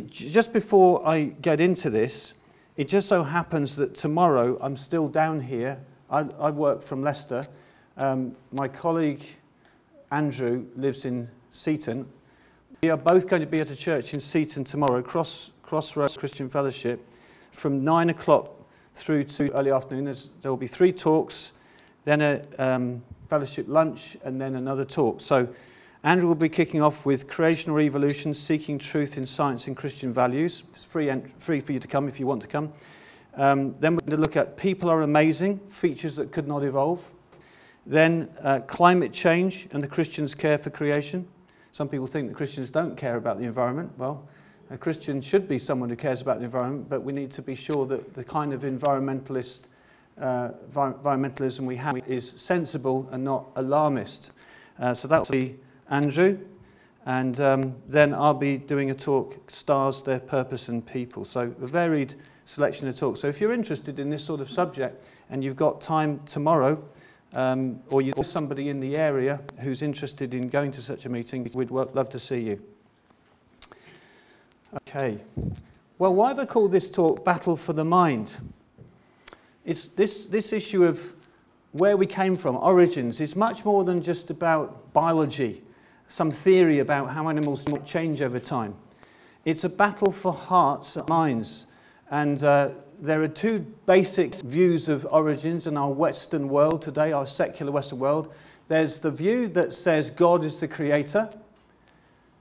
just before I get into this, it just so happens that tomorrow I'm still down here. I, I work from Leicester. Um, my colleague Andrew lives in Seaton. We are both going to be at a church in Seaton tomorrow, Cross, Crossroads Christian Fellowship, from 9 o'clock through to early afternoon. There's, there will be three talks, then a um, fellowship lunch, and then another talk. So Andrew will be kicking off with Creation or Evolution, Seeking Truth in Science and Christian Values. It's free, free for you to come if you want to come. Um, then we're going to look at People Are Amazing, Features That Could Not Evolve. Then uh, Climate Change and the Christian's Care for Creation. Some people think that Christians don't care about the environment. Well, a Christian should be someone who cares about the environment, but we need to be sure that the kind of environmentalist uh, environmentalism we have is sensible and not alarmist. Uh, so that will be Andrew. And um, then I'll be doing a talk, Stars, Their Purpose and People. So a varied selection of talks. So if you're interested in this sort of subject and you've got time tomorrow, um, or you know somebody in the area who's interested in going to such a meeting, we'd love to see you. Okay. Well, why have I called this talk Battle for the Mind? It's this, this issue of where we came from, origins, is much more than just about biology some theory about how animals change over time. It's a battle for hearts and minds. And uh, there are two basic views of origins in our Western world today, our secular Western world. There's the view that says God is the creator,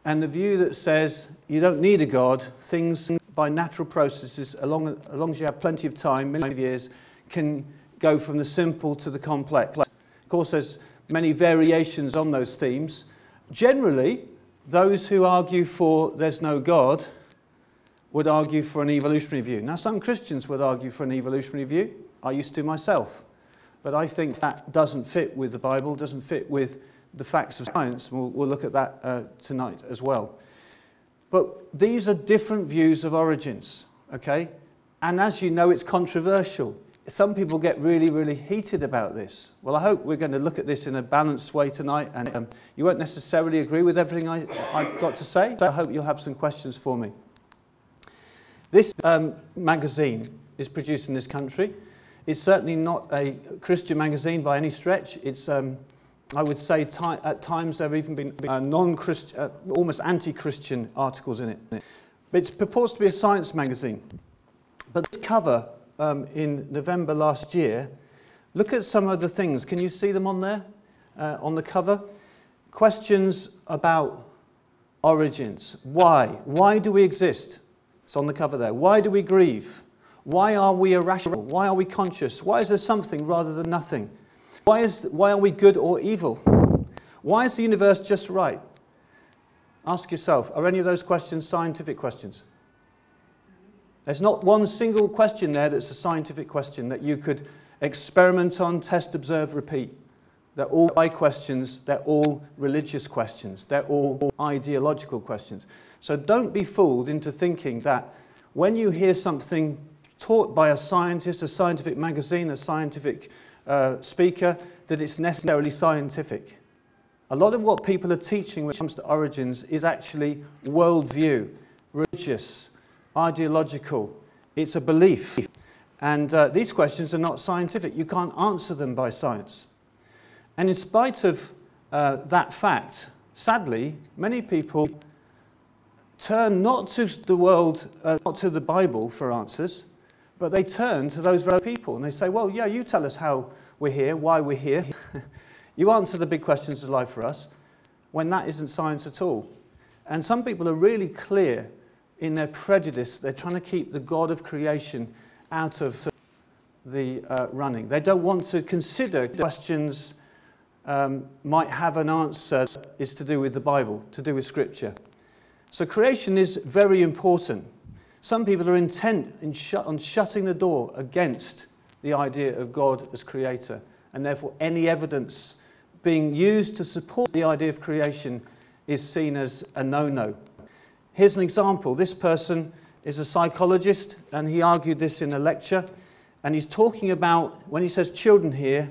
and the view that says you don't need a God. Things by natural processes, along, as long as you have plenty of time, millions of years, can go from the simple to the complex. Of course, there's many variations on those themes. Generally, those who argue for there's no God would argue for an evolutionary view. Now, some Christians would argue for an evolutionary view. I used to myself. But I think that doesn't fit with the Bible, doesn't fit with the facts of science. We'll, we'll look at that uh, tonight as well. But these are different views of origins, okay? And as you know, it's controversial some people get really, really heated about this. Well, I hope we're going to look at this in a balanced way tonight, and um, you won't necessarily agree with everything I, have got to say. So I hope you'll have some questions for me. This um, magazine is produced in this country. It's certainly not a Christian magazine by any stretch. It's, um, I would say, at times there have even been uh, non-Christian, uh, almost anti-Christian articles in it. It purports to be a science magazine. But this cover um, in November last year, look at some of the things. Can you see them on there, uh, on the cover? Questions about origins. Why? Why do we exist? It's on the cover there. Why do we grieve? Why are we irrational? Why are we conscious? Why is there something rather than nothing? Why, is, why are we good or evil? Why is the universe just right? Ask yourself are any of those questions scientific questions? There's not one single question there that's a scientific question that you could experiment on, test, observe, repeat. They're all why questions, they're all religious questions, they're all ideological questions. So don't be fooled into thinking that when you hear something taught by a scientist, a scientific magazine, a scientific uh, speaker, that it's necessarily scientific. A lot of what people are teaching when it comes to origins is actually worldview, religious, ideological, it's a belief. And uh, these questions are not scientific. You can't answer them by science. And in spite of uh, that fact, sadly, many people turn not to the world, uh, not to the Bible for answers, but they turn to those very people and they say, Well, yeah, you tell us how we're here, why we're here. you answer the big questions of life for us, when that isn't science at all. And some people are really clear in their prejudice, they're trying to keep the God of creation out of the uh, running. They don't want to consider questions um, might have an answer is to do with the Bible, to do with Scripture. So creation is very important. Some people are intent in shut, on shutting the door against the idea of God as creator, and therefore any evidence being used to support the idea of creation is seen as a no no. Here's an example. This person is a psychologist, and he argued this in a lecture. And he's talking about, when he says children here,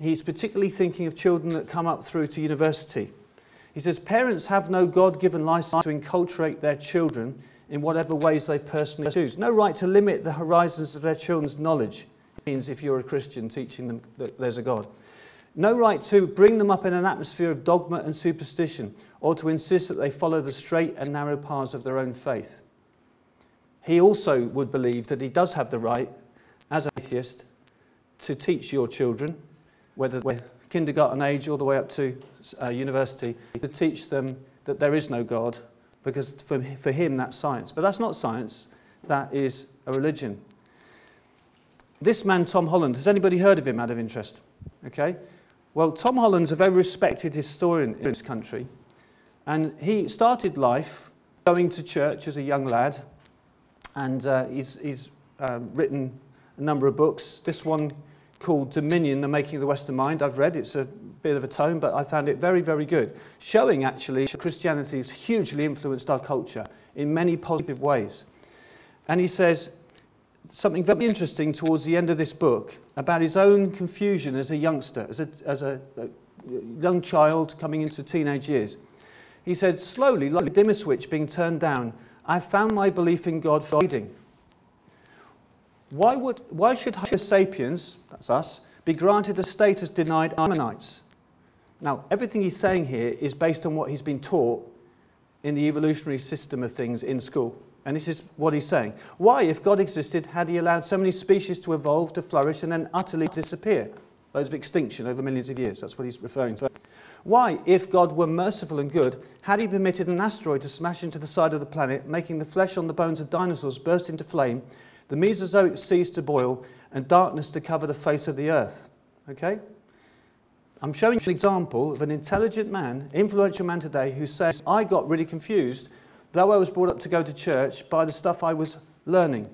he's particularly thinking of children that come up through to university. He says, Parents have no God given license to enculturate their children in whatever ways they personally choose. No right to limit the horizons of their children's knowledge, means if you're a Christian teaching them that there's a God. No right to bring them up in an atmosphere of dogma and superstition, or to insist that they follow the straight and narrow paths of their own faith. He also would believe that he does have the right, as an atheist, to teach your children, whether they're kindergarten age all the way up to uh, university, to teach them that there is no God, because for, for him that's science. But that's not science, that is a religion. This man, Tom Holland, has anybody heard of him out of interest? Okay. Well, Tom Holland's a very respected historian in this country, and he started life going to church as a young lad, and uh, he's, he's uh, written a number of books. This one called Dominion, The Making of the Western Mind, I've read. It's a bit of a tome, but I found it very, very good, showing actually Christianity has hugely influenced our culture in many positive ways. And he says something very interesting towards the end of this book about his own confusion as a youngster, as a, as a, a young child coming into teenage years. He said, slowly, like a dimmer switch being turned down, I found my belief in God fading. Why, would, why should Homo sapiens, that's us, be granted a status denied Ammonites? Now, everything he's saying here is based on what he's been taught in the evolutionary system of things in school. And this is what he's saying. Why, if God existed, had he allowed so many species to evolve, to flourish, and then utterly disappear? Those of extinction over millions of years. That's what he's referring to. Why, if God were merciful and good, had he permitted an asteroid to smash into the side of the planet, making the flesh on the bones of dinosaurs burst into flame, the Mesozoic seas to boil, and darkness to cover the face of the earth? Okay? I'm showing you an example of an intelligent man, influential man today, who says, I got really confused, though I was brought up to go to church, by the stuff I was learning.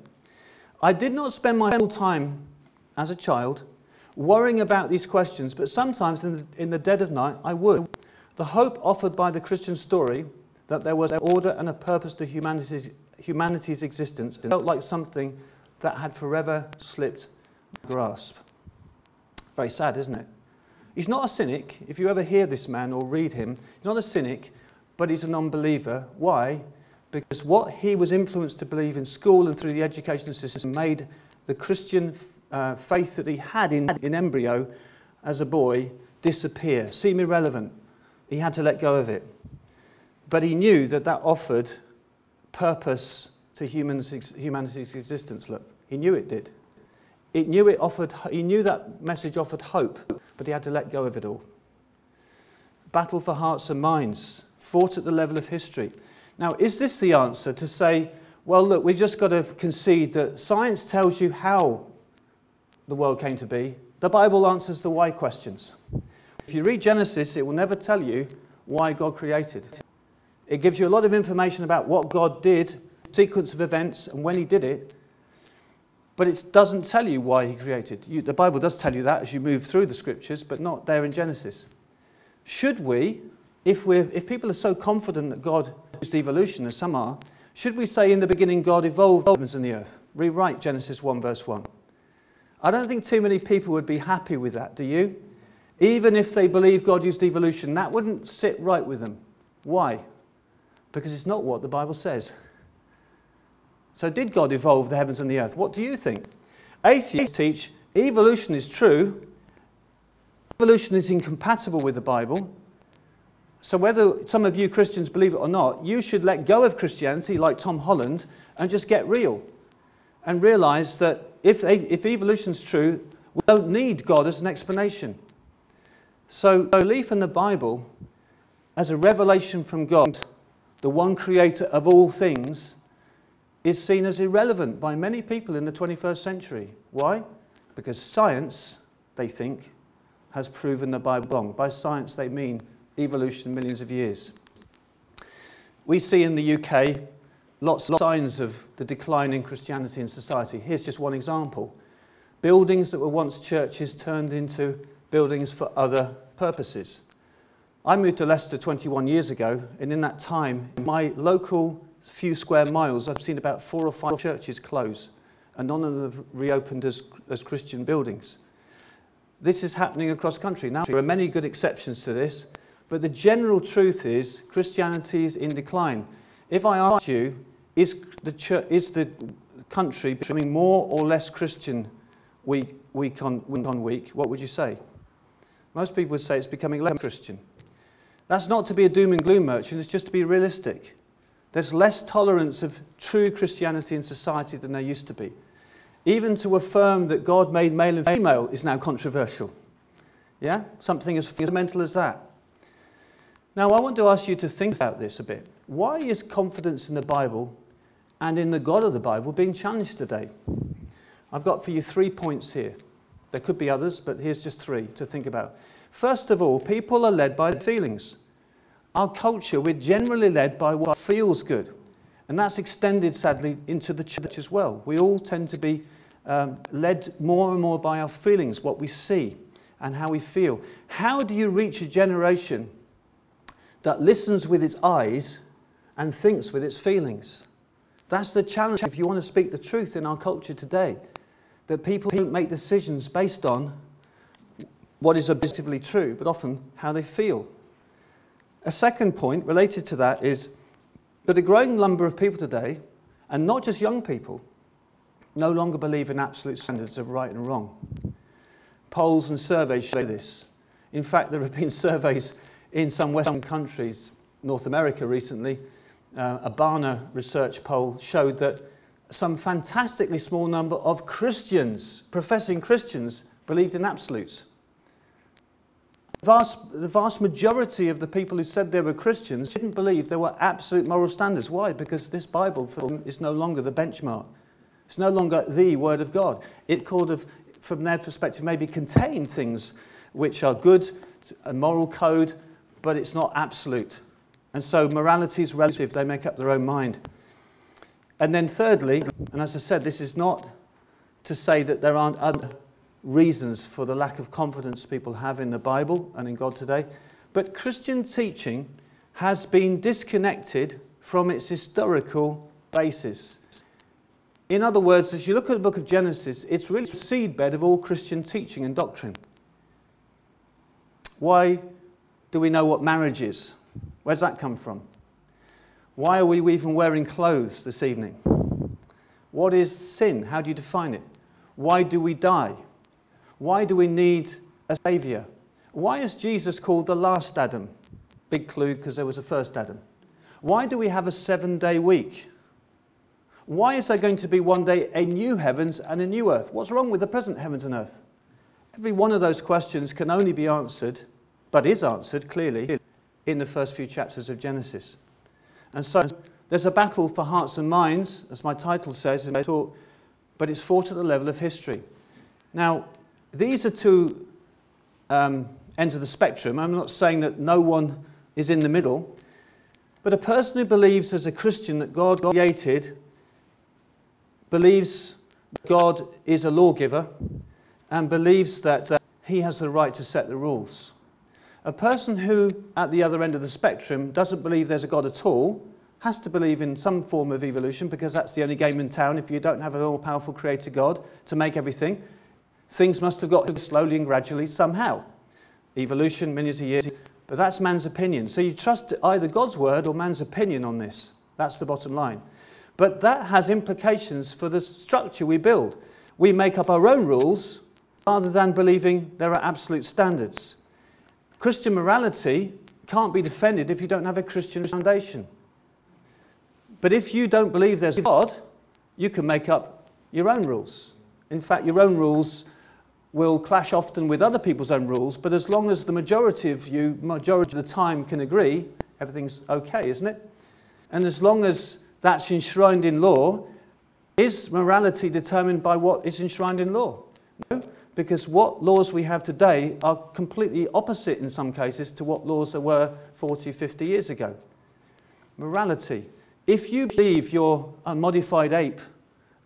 I did not spend my whole time as a child worrying about these questions, but sometimes in the, in the dead of night I would. The hope offered by the Christian story that there was an order and a purpose to humanity's, humanity's existence felt like something that had forever slipped grasp. Very sad, isn't it? He's not a cynic. If you ever hear this man or read him, he's not a cynic, but he's a non believer. Why? Because what he was influenced to believe in school and through the education system made the Christian uh, faith that he had in, in embryo as a boy disappear, seem irrelevant. He had to let go of it. But he knew that that offered purpose to humans, humanity's existence. Look, he knew it did. It knew it offered, he knew that message offered hope, but he had to let go of it all. Battle for hearts and minds, fought at the level of history. Now, is this the answer to say, well, look, we've just got to concede that science tells you how the world came to be? The Bible answers the why questions. If you read Genesis, it will never tell you why God created. It gives you a lot of information about what God did, sequence of events, and when He did it, but it doesn't tell you why he created. You, the Bible does tell you that as you move through the scriptures, but not there in Genesis. Should we, if, we if people are so confident that God used evolution, as some are, should we say in the beginning God evolved heavens and the earth? Rewrite Genesis 1, verse 1. I don't think too many people would be happy with that, do you? Even if they believe God used evolution, that wouldn't sit right with them. Why? Because it's not what the Bible says. So, did God evolve the heavens and the earth? What do you think? Atheists teach evolution is true, evolution is incompatible with the Bible. So, whether some of you Christians believe it or not, you should let go of Christianity like Tom Holland and just get real and realize that if, if evolution is true, we don't need God as an explanation. So, belief in the Bible as a revelation from God, the one creator of all things, is seen as irrelevant by many people in the 21st century. Why? Because science, they think, has proven the Bible wrong. By science, they mean evolution millions of years. We see in the UK lots of signs of the decline in Christianity in society. Here's just one example. Buildings that were once churches turned into buildings for other purposes. I moved to Leicester 21 years ago, and in that time, in my local few square miles, I've seen about four or five churches close, and none of them have reopened as, as Christian buildings. This is happening across country. Now, there are many good exceptions to this, but the general truth is Christianity is in decline. If I ask you, is, the church, is the country becoming more or less Christian week, week, on, week on week? What would you say? Most people would say it's becoming less Christian. That's not to be a doom and gloom merchant, it's just to be realistic. There's less tolerance of true Christianity in society than there used to be. Even to affirm that God made male and female is now controversial. Yeah? Something as fundamental as that. Now, I want to ask you to think about this a bit. Why is confidence in the Bible and in the God of the Bible being challenged today? I've got for you three points here. There could be others, but here's just three to think about. First of all, people are led by feelings. Our culture, we're generally led by what feels good. And that's extended, sadly, into the church as well. We all tend to be um, led more and more by our feelings, what we see and how we feel. How do you reach a generation that listens with its eyes and thinks with its feelings? That's the challenge if you want to speak the truth in our culture today. That people don't make decisions based on what is objectively true, but often how they feel. A second point related to that is that a growing number of people today, and not just young people, no longer believe in absolute standards of right and wrong. Polls and surveys show this. In fact, there have been surveys in some Western countries, North America recently, uh, a Barna research poll showed that some fantastically small number of Christians, professing Christians, believed in absolutes. Vast, the vast majority of the people who said they were Christians didn't believe there were absolute moral standards. Why? Because this Bible film is no longer the benchmark. It's no longer the Word of God. It could have, from their perspective, maybe contain things which are good, a moral code, but it's not absolute. And so morality is relative, they make up their own mind. And then, thirdly, and as I said, this is not to say that there aren't other reasons for the lack of confidence people have in the Bible and in God today. But Christian teaching has been disconnected from its historical basis. In other words, as you look at the book of Genesis, it's really the seedbed of all Christian teaching and doctrine. Why do we know what marriage is? Where's that come from? Why are we even wearing clothes this evening? What is sin? How do you define it? Why do we die? Why do we need a Saviour? Why is Jesus called the last Adam? Big clue because there was a first Adam. Why do we have a seven day week? Why is there going to be one day a new heavens and a new earth? What's wrong with the present heavens and earth? Every one of those questions can only be answered, but is answered clearly, in the first few chapters of Genesis. And so there's a battle for hearts and minds, as my title says in my talk, but it's fought at the level of history. Now, these are two um, ends of the spectrum. I'm not saying that no one is in the middle, but a person who believes as a Christian that God created, believes God is a lawgiver, and believes that uh, he has the right to set the rules. A person who, at the other end of the spectrum, doesn't believe there's a God at all, has to believe in some form of evolution because that's the only game in town if you don't have an all powerful creator God to make everything. Things must have got slowly and gradually somehow. Evolution, millions of years. But that's man's opinion. So you trust either God's word or man's opinion on this. That's the bottom line. But that has implications for the structure we build. We make up our own rules rather than believing there are absolute standards. Christian morality can't be defended if you don't have a Christian foundation. But if you don't believe there's God, you can make up your own rules. In fact, your own rules will clash often with other people's own rules, but as long as the majority of you, majority of the time, can agree, everything's okay, isn't it? And as long as that's enshrined in law, is morality determined by what is enshrined in law? No, because what laws we have today are completely opposite in some cases to what laws there were 40, 50 years ago. Morality. If you believe you're a modified ape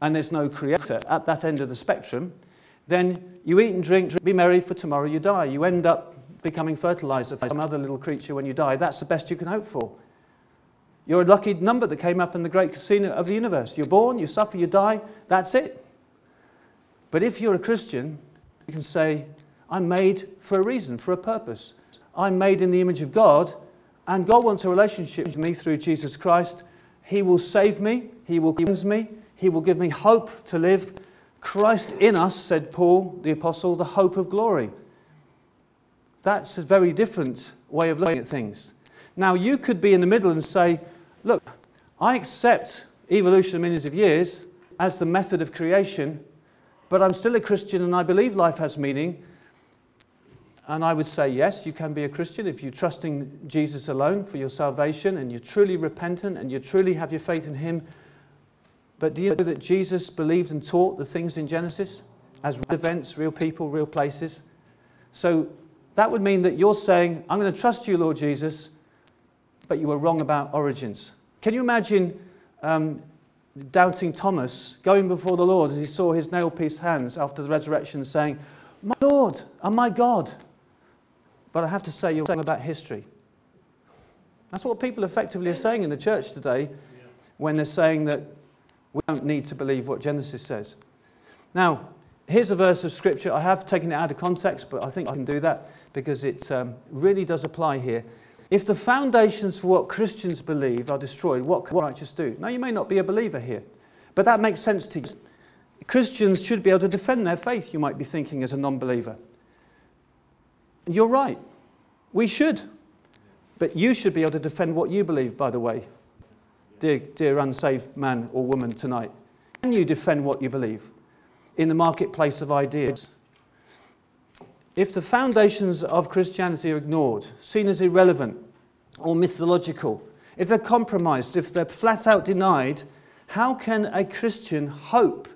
and there's no creator at that end of the spectrum, then you eat and drink, drink, be merry, for tomorrow you die. You end up becoming fertilizer for some other little creature when you die. That's the best you can hope for. You're a lucky number that came up in the great casino of the universe. You're born, you suffer, you die, that's it. But if you're a Christian, you can say, I'm made for a reason, for a purpose. I'm made in the image of God, and God wants a relationship with me through Jesus Christ. He will save me, He will cleanse me. He will give me hope to live. Christ in us, said Paul the Apostle, the hope of glory. That's a very different way of looking at things. Now, you could be in the middle and say, Look, I accept evolution millions of years as the method of creation, but I'm still a Christian and I believe life has meaning. And I would say, yes, you can be a Christian if you're trusting Jesus alone for your salvation and you're truly repentant and you truly have your faith in Him. But do you know that Jesus believed and taught the things in Genesis as real events, real people, real places? So that would mean that you're saying, I'm going to trust you, Lord Jesus, but you were wrong about origins. Can you imagine um, doubting Thomas going before the Lord as he saw his nail pierced hands after the resurrection, saying, My Lord and my God? But I have to say, you're saying about history. That's what people effectively are saying in the church today when they're saying that we don't need to believe what Genesis says. Now, here's a verse of scripture. I have taken it out of context, but I think I can do that because it um, really does apply here. If the foundations for what Christians believe are destroyed, what can righteous do? Now, you may not be a believer here, but that makes sense to you. Christians should be able to defend their faith, you might be thinking, as a non believer. And you're right. We should. But you should be able to defend what you believe, by the way, dear, dear unsaved man or woman tonight. Can you defend what you believe in the marketplace of ideas? If the foundations of Christianity are ignored, seen as irrelevant or mythological, if they're compromised, if they're flat out denied, how can a Christian hope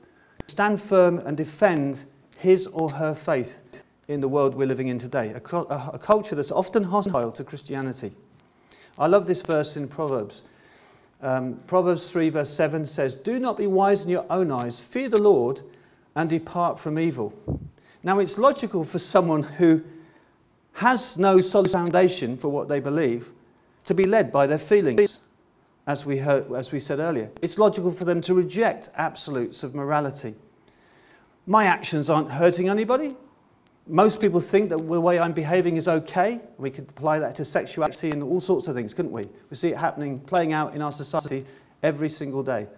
to stand firm and defend his or her faith in the world we're living in today? A, a, a culture that's often hostile to Christianity. I love this verse in Proverbs. Um, Proverbs 3, verse 7 says, Do not be wise in your own eyes, fear the Lord, and depart from evil. Now, it's logical for someone who has no solid foundation for what they believe to be led by their feelings, as we, heard, as we said earlier. It's logical for them to reject absolutes of morality. My actions aren't hurting anybody. Most people think that the way I'm behaving is okay. We could apply that to sexuality and all sorts of things, couldn't we? We see it happening, playing out in our society every single day.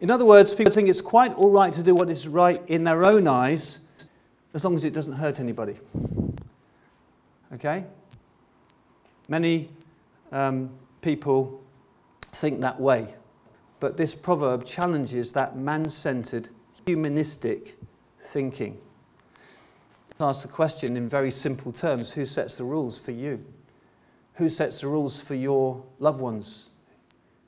In other words, people think it's quite all right to do what is right in their own eyes as long as it doesn't hurt anybody. Okay? Many um, people think that way, but this proverb challenges that man centered, humanistic thinking. Ask the question in very simple terms who sets the rules for you? Who sets the rules for your loved ones,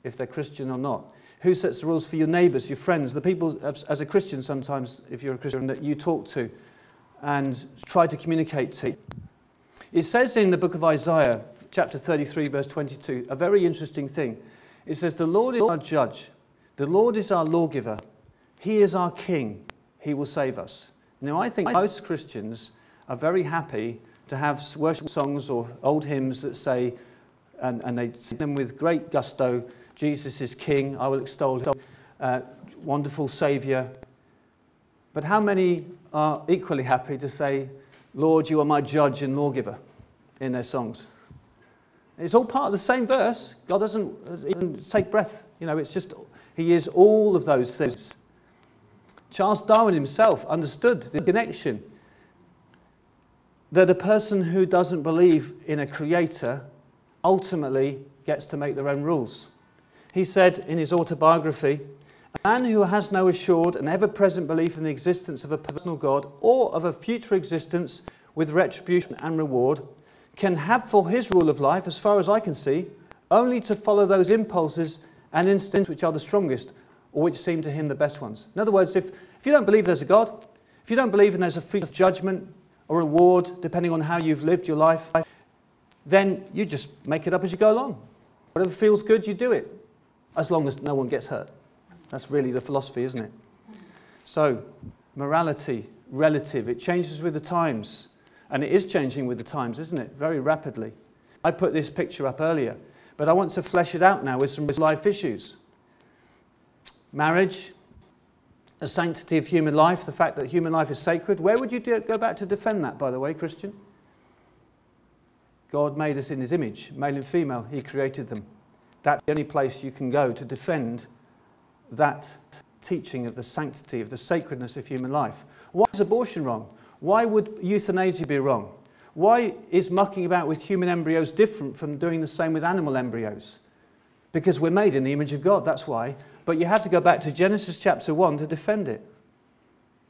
if they're Christian or not? Who sets the rules for your neighbours, your friends, the people, as a Christian sometimes, if you're a Christian, that you talk to? And try to communicate to. It says in the book of Isaiah, chapter 33, verse 22, a very interesting thing. It says, The Lord is our judge, the Lord is our lawgiver, He is our king, He will save us. Now, I think most Christians are very happy to have worship songs or old hymns that say, and, and they sing them with great gusto Jesus is King, I will extol Him, uh, wonderful Saviour. But how many are equally happy to say, Lord, you are my judge and lawgiver in their songs. It's all part of the same verse. God doesn't even take breath. You know, it's just, He is all of those things. Charles Darwin himself understood the connection that a person who doesn't believe in a creator ultimately gets to make their own rules. He said in his autobiography, man who has no assured and ever present belief in the existence of a personal God or of a future existence with retribution and reward can have for his rule of life, as far as I can see, only to follow those impulses and instincts which are the strongest or which seem to him the best ones. In other words, if, if you don't believe there's a God, if you don't believe in there's a future of judgment or reward, depending on how you've lived your life, then you just make it up as you go along. Whatever feels good, you do it, as long as no one gets hurt. That's really the philosophy, isn't it? So, morality, relative, it changes with the times. And it is changing with the times, isn't it? Very rapidly. I put this picture up earlier, but I want to flesh it out now with some life issues. Marriage, the sanctity of human life, the fact that human life is sacred. Where would you do, go back to defend that, by the way, Christian? God made us in his image, male and female, he created them. That's the only place you can go to defend that teaching of the sanctity, of the sacredness of human life. Why is abortion wrong? Why would euthanasia be wrong? Why is mucking about with human embryos different from doing the same with animal embryos? Because we're made in the image of God, that's why. But you have to go back to Genesis chapter 1 to defend it.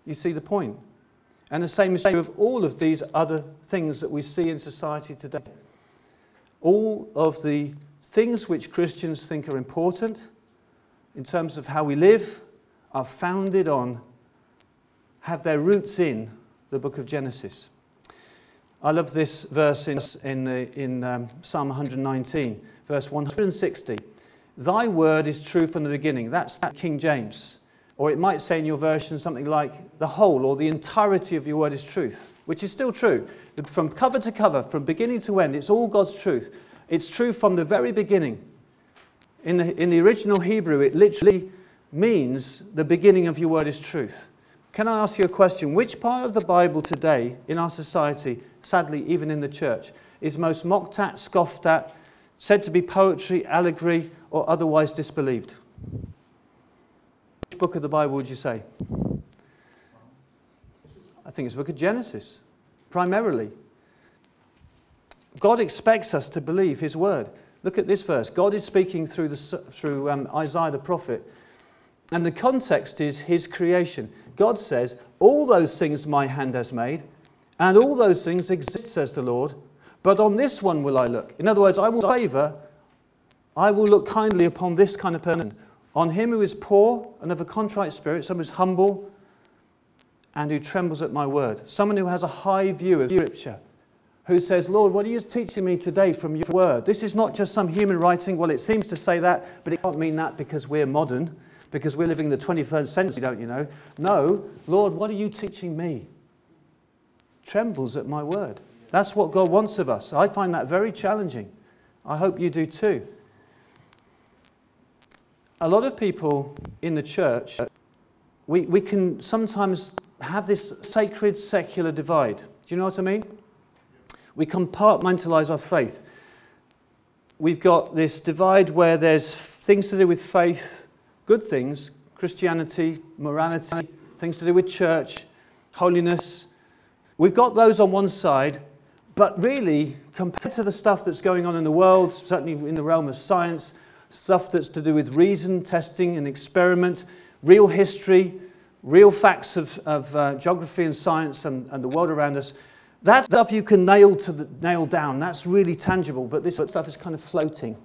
You see the point? And the same is true of all of these other things that we see in society today. All of the things which Christians think are important in terms of how we live are founded on, have their roots in the book of Genesis. I love this verse in, in, in um, Psalm 119, verse 160. Thy word is true from the beginning. That's King James. Or it might say in your version something like, the whole or the entirety of your word is truth, which is still true. From cover to cover, from beginning to end, it's all God's truth. It's true from the very beginning. In the, in the original Hebrew, it literally means the beginning of your word is truth. Can I ask you a question? Which part of the Bible today in our society, sadly, even in the church, is most mocked at, scoffed at, said to be poetry, allegory, or otherwise disbelieved? Which book of the Bible would you say? I think it's the book of Genesis, primarily. God expects us to believe His word. Look at this verse. God is speaking through, the, through um, Isaiah the prophet, and the context is His creation. God says, All those things my hand has made, and all those things exist, says the Lord, but on this one will I look. In other words, I will favor, I will look kindly upon this kind of person on him who is poor and of a contrite spirit, someone who is humble and who trembles at my word, someone who has a high view of Scripture, who says, Lord, what are you teaching me today from your word? This is not just some human writing. Well, it seems to say that, but it can't mean that because we're modern, because we're living in the 21st century, don't you know? No, Lord, what are you teaching me? Trembles at my word. That's what God wants of us. I find that very challenging. I hope you do too a lot of people in the church, we, we can sometimes have this sacred secular divide. Do you know what I mean? We compartmentalize our faith. We've got this divide where there's things to do with faith, good things, Christianity, morality, things to do with church, holiness. We've got those on one side, but really, compared to the stuff that's going on in the world, certainly in the realm of science, stuff that's to do with reason, testing, and experiment, real history, real facts of, of uh, geography and science and, and the world around us. That stuff you can nail, to the, nail down. That's really tangible, but this stuff is kind of floating.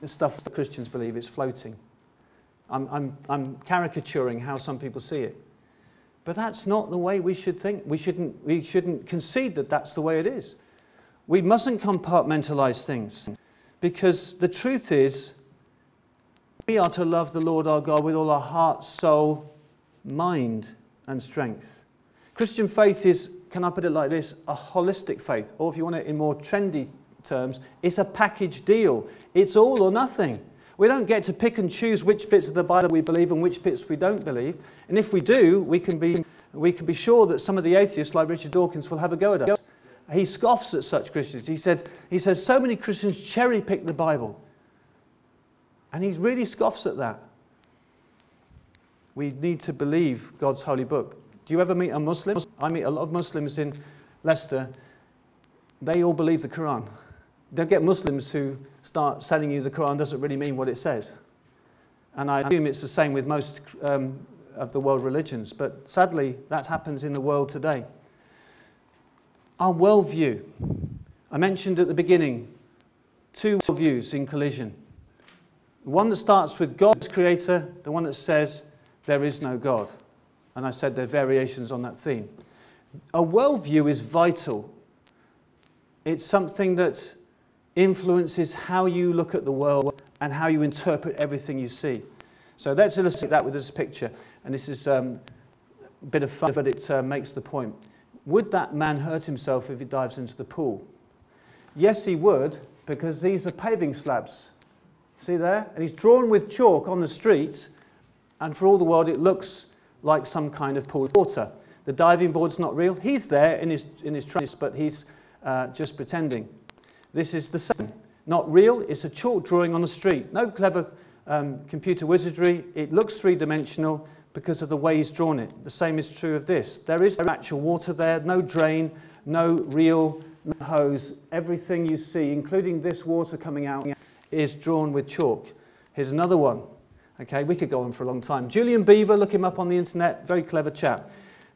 The stuff that Christians believe is floating. I'm, I'm, I'm caricaturing how some people see it. But that's not the way we should think. We shouldn't, we shouldn't concede that that's the way it is. We mustn't compartmentalize things. Because the truth is, we are to love the Lord our God with all our heart, soul, mind, and strength. Christian faith is, can I put it like this, a holistic faith. Or if you want it in more trendy terms, it's a package deal. It's all or nothing. We don't get to pick and choose which bits of the Bible we believe and which bits we don't believe. And if we do, we can be, we can be sure that some of the atheists, like Richard Dawkins, will have a go at us he scoffs at such Christians. He, said, he says, so many Christians cherry pick the Bible. And he really scoffs at that. We need to believe God's holy book. Do you ever meet a Muslim? I meet a lot of Muslims in Leicester. They all believe the Quran. Don't get Muslims who start telling you the Quran doesn't really mean what it says. And I assume it's the same with most um, of the world religions. But sadly, that happens in the world today. Our worldview. I mentioned at the beginning two worldviews in collision. The one that starts with God as creator, the one that says there is no God. And I said there are variations on that theme. A worldview is vital. It's something that influences how you look at the world and how you interpret everything you see. So let's illustrate that with this picture. And this is um, a bit of fun, but it uh, makes the point. Would that man hurt himself if he dives into the pool? Yes, he would, because these are paving slabs. See there? And he's drawn with chalk on the street, and for all the world, it looks like some kind of pool of water. The diving board's not real. He's there in his, in his trance, but he's uh, just pretending. This is the same. Not real, it's a chalk drawing on the street. No clever um, computer wizardry. It looks three dimensional because of the way he's drawn it. The same is true of this. There is no actual water there, no drain, no reel, no hose. Everything you see, including this water coming out, is drawn with chalk. Here's another one. Okay, we could go on for a long time. Julian Beever, look him up on the internet, very clever chap.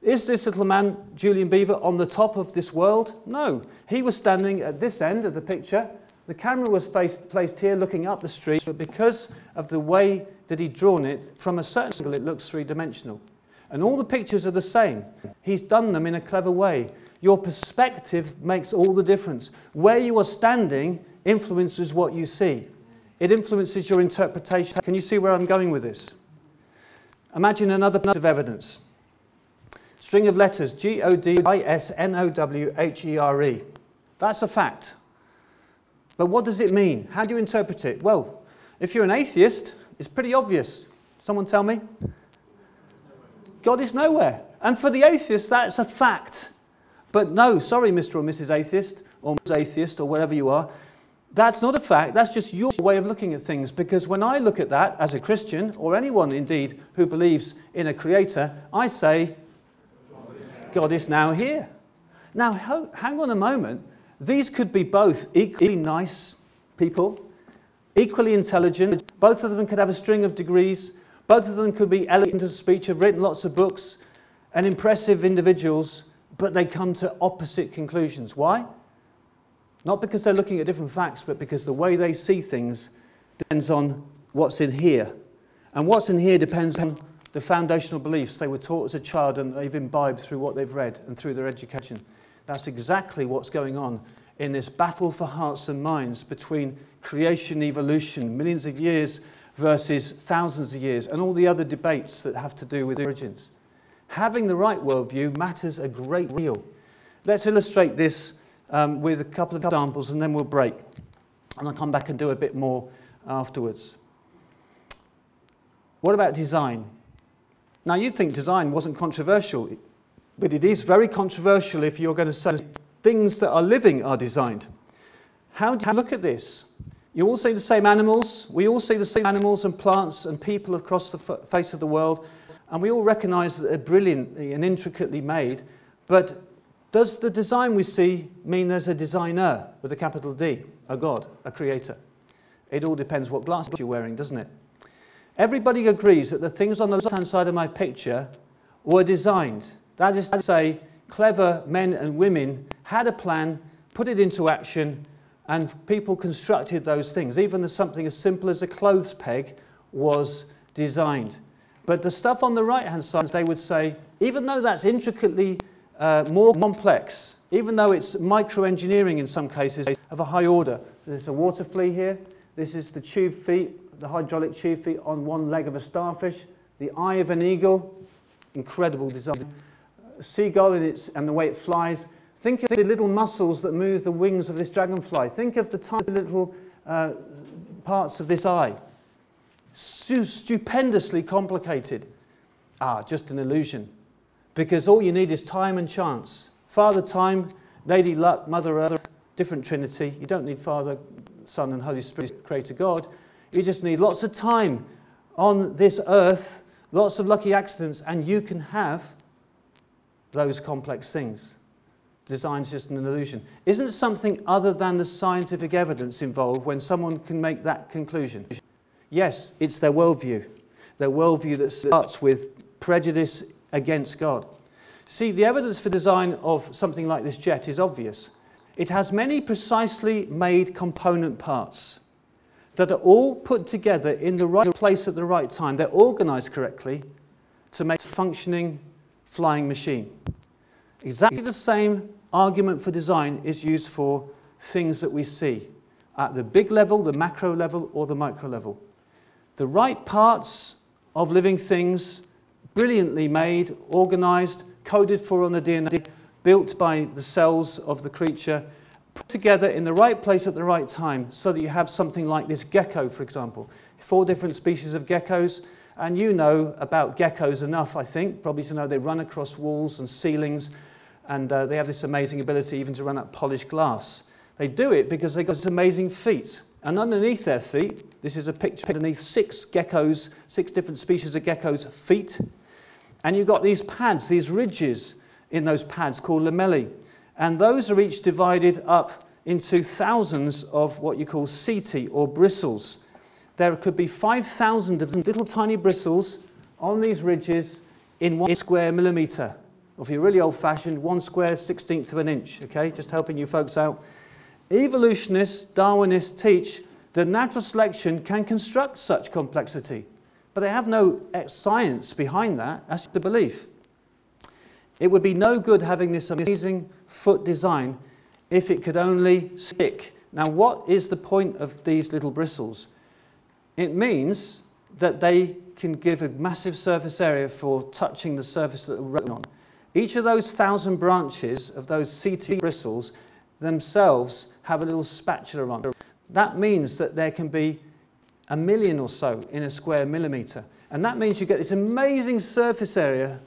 Is this little man, Julian Beever, on the top of this world? No. He was standing at this end of the picture. The camera was faced, placed here looking up the street, but because of the way that he'd drawn it, from a certain angle it looks three dimensional. And all the pictures are the same. He's done them in a clever way. Your perspective makes all the difference. Where you are standing influences what you see, it influences your interpretation. Can you see where I'm going with this? Imagine another piece of evidence. String of letters G O D I S N O W H E R E. That's a fact. But what does it mean? How do you interpret it? Well, if you're an atheist, it's pretty obvious. Someone tell me? God is nowhere. And for the atheist, that's a fact. But no, sorry, Mr. or Mrs. Atheist, or Ms. Atheist, or whatever you are, that's not a fact. That's just your way of looking at things. Because when I look at that as a Christian, or anyone indeed who believes in a creator, I say, God is now here. Now, hang on a moment. These could be both equally nice people, equally intelligent. Both of them could have a string of degrees. Both of them could be elegant of speech, have written lots of books, and impressive individuals, but they come to opposite conclusions. Why? Not because they're looking at different facts, but because the way they see things depends on what's in here. And what's in here depends on the foundational beliefs they were taught as a child and they've imbibed through what they've read and through their education. That's exactly what's going on in this battle for hearts and minds between creation, evolution, millions of years versus thousands of years, and all the other debates that have to do with origins. Having the right worldview matters a great deal. Let's illustrate this um, with a couple of examples and then we'll break. And I'll come back and do a bit more afterwards. What about design? Now, you'd think design wasn't controversial, but it is very controversial if you're going to say things that are living are designed. How do you look at this? You all see the same animals. We all see the same animals and plants and people across the face of the world. And we all recognize that they're brilliantly and intricately made. But does the design we see mean there's a designer with a capital D, a God, a creator? It all depends what glasses you're wearing, doesn't it? Everybody agrees that the things on the left hand side of my picture were designed. That is to say, clever men and women had a plan, put it into action, and people constructed those things. Even something as simple as a clothes peg was designed. But the stuff on the right hand side, they would say, even though that's intricately uh, more complex, even though it's micro-engineering in some cases of a high order. There's a water flea here. This is the tube feet, the hydraulic feet on one leg of a starfish. The eye of an eagle, incredible design. A seagull in its, and the way it flies. Think of the little muscles that move the wings of this dragonfly. Think of the tiny little uh, parts of this eye. Stupendously complicated. Ah, just an illusion because all you need is time and chance. Father Time, Lady Luck, Mother Earth, different Trinity. You don't need Father, Son, and Holy Spirit, Creator God. You just need lots of time on this earth, lots of lucky accidents, and you can have those complex things. Design's just an illusion. Isn't something other than the scientific evidence involved when someone can make that conclusion? Yes, it's their worldview. Their worldview that starts with prejudice against God. See, the evidence for design of something like this jet is obvious. It has many precisely made component parts that are all put together in the right place at the right time. They're organized correctly to make a functioning flying machine. Exactly the same argument for design is used for things that we see at the big level, the macro level, or the micro level. The right parts of living things brilliantly made, organized, coded for on the DNA, built by the cells of the creature, put together in the right place at the right time so that you have something like this gecko, for example. Four different species of geckos, and you know about geckos enough, I think, probably to know they run across walls and ceilings, and uh, they have this amazing ability even to run up polished glass. They do it because they've got this amazing feet. And underneath their feet, this is a picture underneath six geckos, six different species of geckos' feet. And you've got these pads, these ridges in those pads called lamellae. And those are each divided up into thousands of what you call setae or bristles. There could be 5,000 of them little tiny bristles on these ridges in one square millimetre. Or if you're really old fashioned, one square sixteenth of an inch, okay? Just helping you folks out. Evolutionists, Darwinists teach that natural selection can construct such complexity, but they have no science behind that. That's the belief. It would be no good having this amazing foot design if it could only stick. Now, what is the point of these little bristles? It means that they can give a massive surface area for touching the surface that they're on. Each of those thousand branches of those setae bristles themselves have a little spatula on. That means that there can be a million or so in a square millimetre. And that means you get this amazing surface area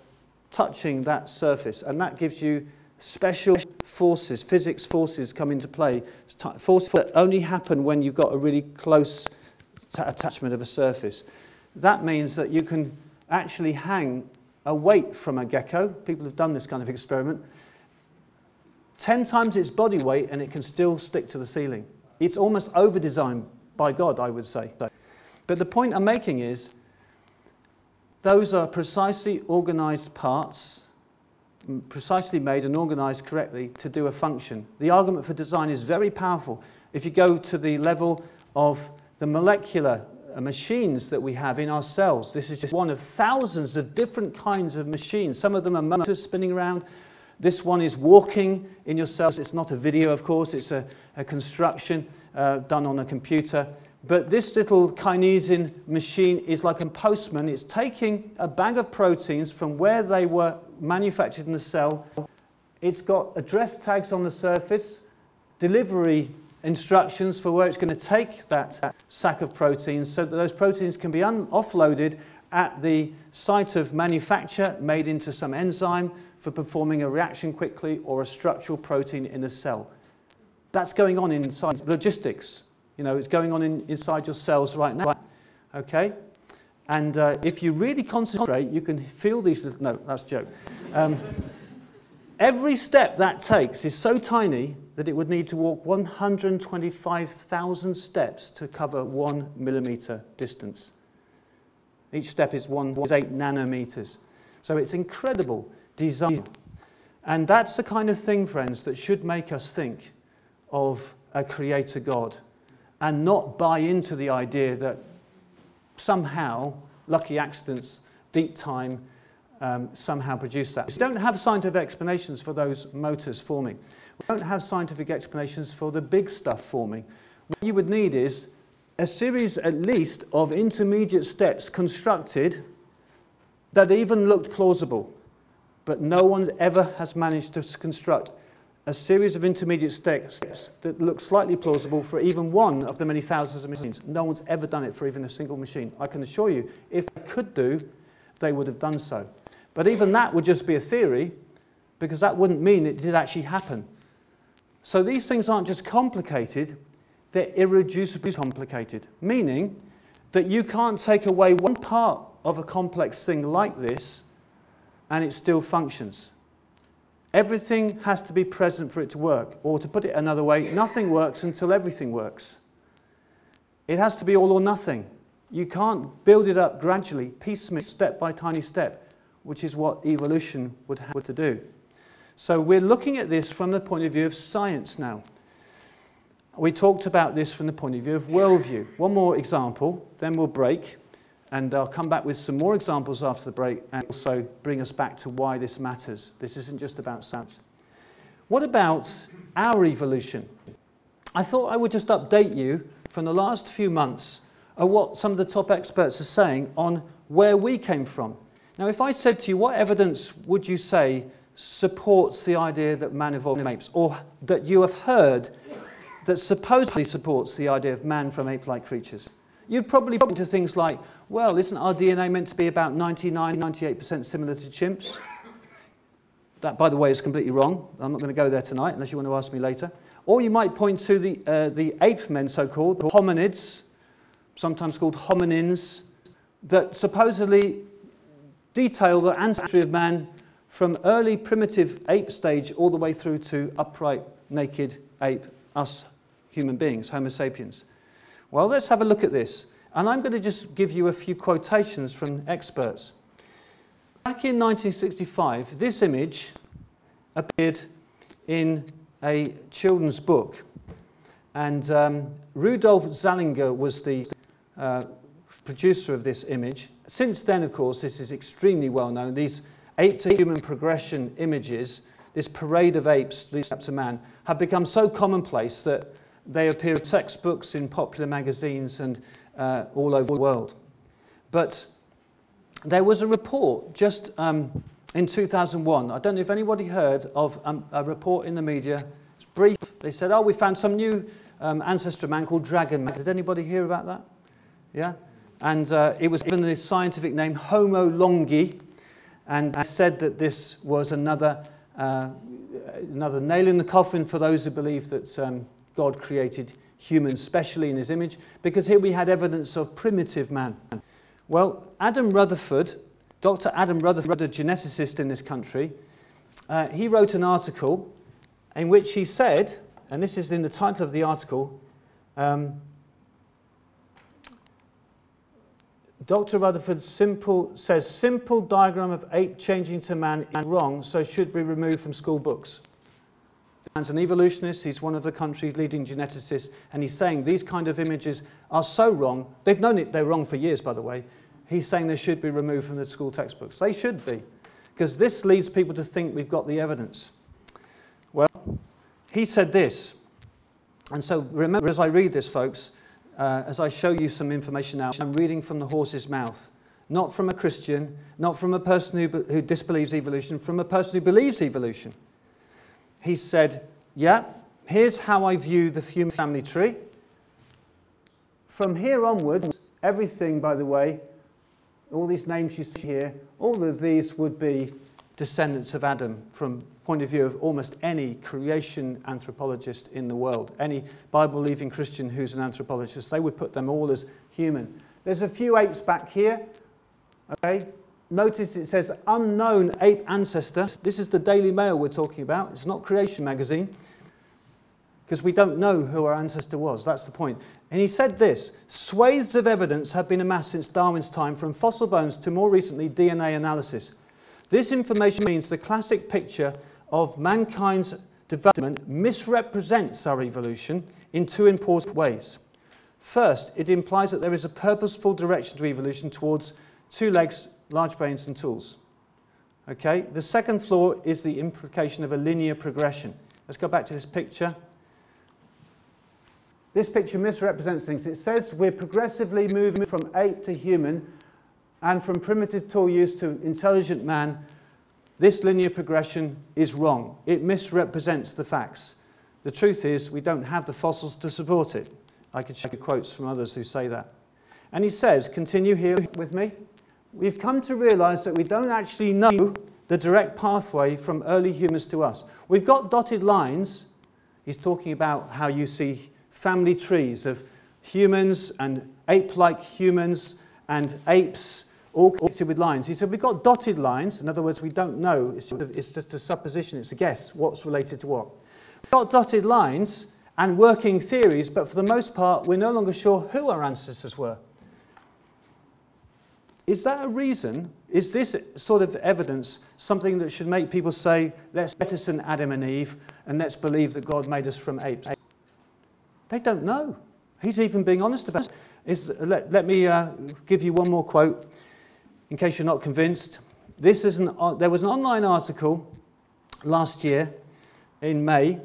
touching that surface. And that gives you special forces, physics forces come into play. Forces that only happen when you've got a really close attachment of a surface. That means that you can actually hang a weight from a gecko. People have done this kind of experiment. 10 times its body weight and it can still stick to the ceiling. It's almost over designed by God, I would say. But the point I'm making is those are precisely organized parts precisely made and organized correctly to do a function. The argument for design is very powerful. If you go to the level of the molecular uh, machines that we have in our cells, this is just one of thousands of different kinds of machines. Some of them are motors spinning around. This one is walking in your cells. It's not a video, of course, it's a, a construction uh, done on a computer. But this little kinesin machine is like a postman. It's taking a bag of proteins from where they were manufactured in the cell. It's got address tags on the surface, delivery instructions for where it's going to take that sack of proteins so that those proteins can be offloaded at the site of manufacture, made into some enzyme for performing a reaction quickly or a structural protein in the cell. That's going on inside logistics. You know, it's going on in, inside your cells right now. Okay? And uh, if you really concentrate, you can feel these little. No, that's a joke. Um, every step that takes is so tiny that it would need to walk 125,000 steps to cover one millimeter distance. Each step is, one, is eight nanometers. So it's incredible design. And that's the kind of thing, friends, that should make us think of a creator God and not buy into the idea that somehow lucky accidents, deep time, um, somehow produce that. We don't have scientific explanations for those motors forming. We don't have scientific explanations for the big stuff forming. What you would need is a series, at least, of intermediate steps constructed that even looked plausible, but no one ever has managed to construct a series of intermediate steps that look slightly plausible for even one of the many thousands of machines. No one's ever done it for even a single machine. I can assure you, if they could do, they would have done so. But even that would just be a theory, because that wouldn't mean it did actually happen. So these things aren't just complicated, they're irreducibly complicated, meaning that you can't take away one part of a complex thing like this and it still functions. Everything has to be present for it to work. Or to put it another way, nothing works until everything works. It has to be all or nothing. You can't build it up gradually, piecemeal, step by tiny step, which is what evolution would have to do. So we're looking at this from the point of view of science now. We talked about this from the point of view of worldview. One more example, then we'll break. And I'll come back with some more examples after the break and also bring us back to why this matters. This isn't just about science. What about our evolution? I thought I would just update you from the last few months of what some of the top experts are saying on where we came from. Now, if I said to you, what evidence would you say supports the idea that man evolved from apes, or that you have heard that supposedly supports the idea of man from ape like creatures? You'd probably point to things like, well, isn't our DNA meant to be about 99, 98% similar to chimps? That, by the way, is completely wrong. I'm not going to go there tonight unless you want to ask me later. Or you might point to the, uh, the ape men, so called, hominids, sometimes called hominins, that supposedly detail the ancestry of man from early primitive ape stage all the way through to upright, naked ape, us human beings, Homo sapiens. Well, let's have a look at this. And I'm going to just give you a few quotations from experts. Back in 1965, this image appeared in a children's book. And um, Rudolf Zallinger was the uh, producer of this image. Since then, of course, this is extremely well known. These ape to human progression images, this parade of apes leading up to man, have become so commonplace that they appear in textbooks in popular magazines and uh, all over the world. But there was a report just um, in 2001. I don't know if anybody heard of um, a report in the media. It's brief. They said, oh, we found some new um, ancestor man called Dragon Man. Did anybody hear about that? Yeah? And uh, it was given the scientific name Homo longi. And I said that this was another, uh, another nail in the coffin for those who believe that um, God created humans specially in his image, because here we had evidence of primitive man. Well, Adam Rutherford, Dr. Adam Rutherford, a geneticist in this country, uh, he wrote an article in which he said, and this is in the title of the article, um, Dr. Rutherford simple, says simple diagram of ape changing to man is wrong, so should be removed from school books. Man's an evolutionist, he's one of the country's leading geneticists, and he's saying these kind of images are so wrong. They've known it, they're wrong for years, by the way. He's saying they should be removed from the school textbooks. They should be, because this leads people to think we've got the evidence. Well, he said this, and so remember as I read this, folks, uh, as I show you some information now, I'm reading from the horse's mouth. Not from a Christian, not from a person who, who disbelieves evolution, from a person who believes evolution. He said, Yeah, here's how I view the human family tree. From here onwards, everything, by the way, all these names you see here, all of these would be descendants of Adam from point of view of almost any creation anthropologist in the world. Any Bible believing Christian who's an anthropologist, they would put them all as human. There's a few apes back here. Okay? Notice it says unknown ape ancestor. This is the Daily Mail we're talking about. It's not Creation Magazine. Because we don't know who our ancestor was. That's the point. And he said this Swathes of evidence have been amassed since Darwin's time, from fossil bones to more recently DNA analysis. This information means the classic picture of mankind's development misrepresents our evolution in two important ways. First, it implies that there is a purposeful direction to evolution towards two legs, large brains, and tools. Okay? The second flaw is the implication of a linear progression. Let's go back to this picture. This picture misrepresents things. It says we're progressively moving from ape to human and from primitive tool use to intelligent man, this linear progression is wrong. It misrepresents the facts. The truth is, we don't have the fossils to support it. I could you quotes from others who say that. And he says, continue here with me. We've come to realize that we don't actually know the direct pathway from early humans to us. We've got dotted lines. He's talking about how you see family trees of humans and ape like humans and apes all connected with lines. He said, we've got dotted lines. In other words, we don't know. It's, it's just a supposition. It's a guess what's related to what. We've got dotted lines and working theories, but for the most part, we're no longer sure who our ancestors were. Is that a reason? Is this sort of evidence something that should make people say, let's jettison Adam and Eve and let's believe that God made us from apes? They don't know. He's even being honest about it. Is, let, let me uh, give you one more quote in case you're not convinced, this is an, uh, there was an online article last year in May,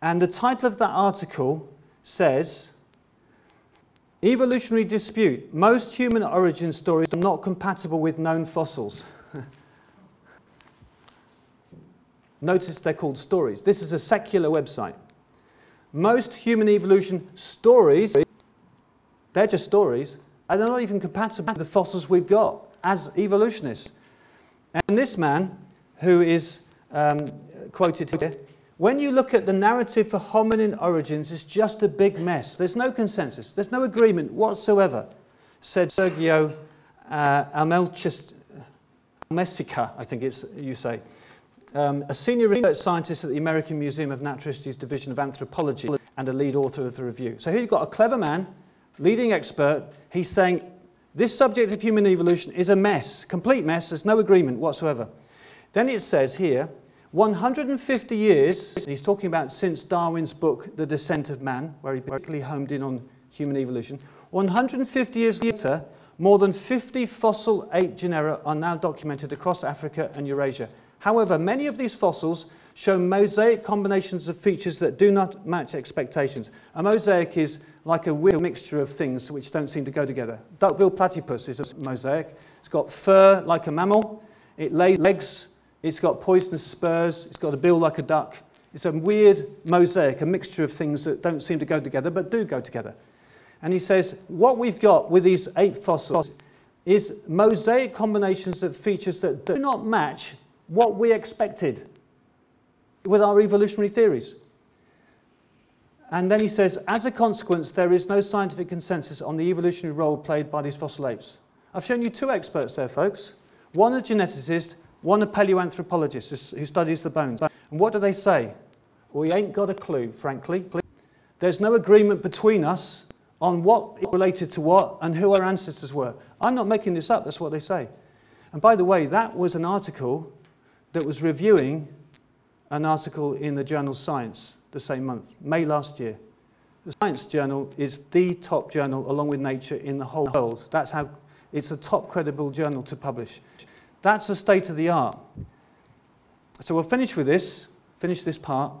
and the title of that article says Evolutionary Dispute Most human origin stories are not compatible with known fossils. Notice they're called stories. This is a secular website. Most human evolution stories, they're just stories, and they're not even compatible with the fossils we've got as evolutionists. And this man, who is um, quoted here, when you look at the narrative for hominin origins, it's just a big mess. There's no consensus, there's no agreement whatsoever, said Sergio uh, Amelchisica, I think it's, you say, um, a senior research scientist at the American Museum of Natural History's Division of Anthropology and a lead author of the review. So here you've got a clever man, leading expert. He's saying this subject of human evolution is a mess, complete mess. There's no agreement whatsoever. Then it says here, 150 years, he's talking about since Darwin's book, The Descent of Man, where he particularly homed in on human evolution. 150 years later, more than 50 fossil ape genera are now documented across Africa and Eurasia. However, many of these fossils show mosaic combinations of features that do not match expectations. A mosaic is like a weird mixture of things which don't seem to go together. Duck-billed platypus is a mosaic. It's got fur like a mammal. It lays legs. It's got poisonous spurs. It's got a bill like a duck. It's a weird mosaic, a mixture of things that don't seem to go together but do go together. And he says, what we've got with these ape fossils is mosaic combinations of features that do not match what we expected with our evolutionary theories. And then he says, as a consequence, there is no scientific consensus on the evolutionary role played by these fossil apes. I've shown you two experts there, folks. One a geneticist, one a paleoanthropologist who studies the bones. And what do they say? We ain't got a clue, frankly. There's no agreement between us on what related to what and who our ancestors were. I'm not making this up, that's what they say. And by the way, that was an article that was reviewing an article in the journal Science the same month, May last year. The Science Journal is the top journal, along with Nature, in the whole world. That's how it's a top credible journal to publish. That's the state of the art. So we'll finish with this, finish this part.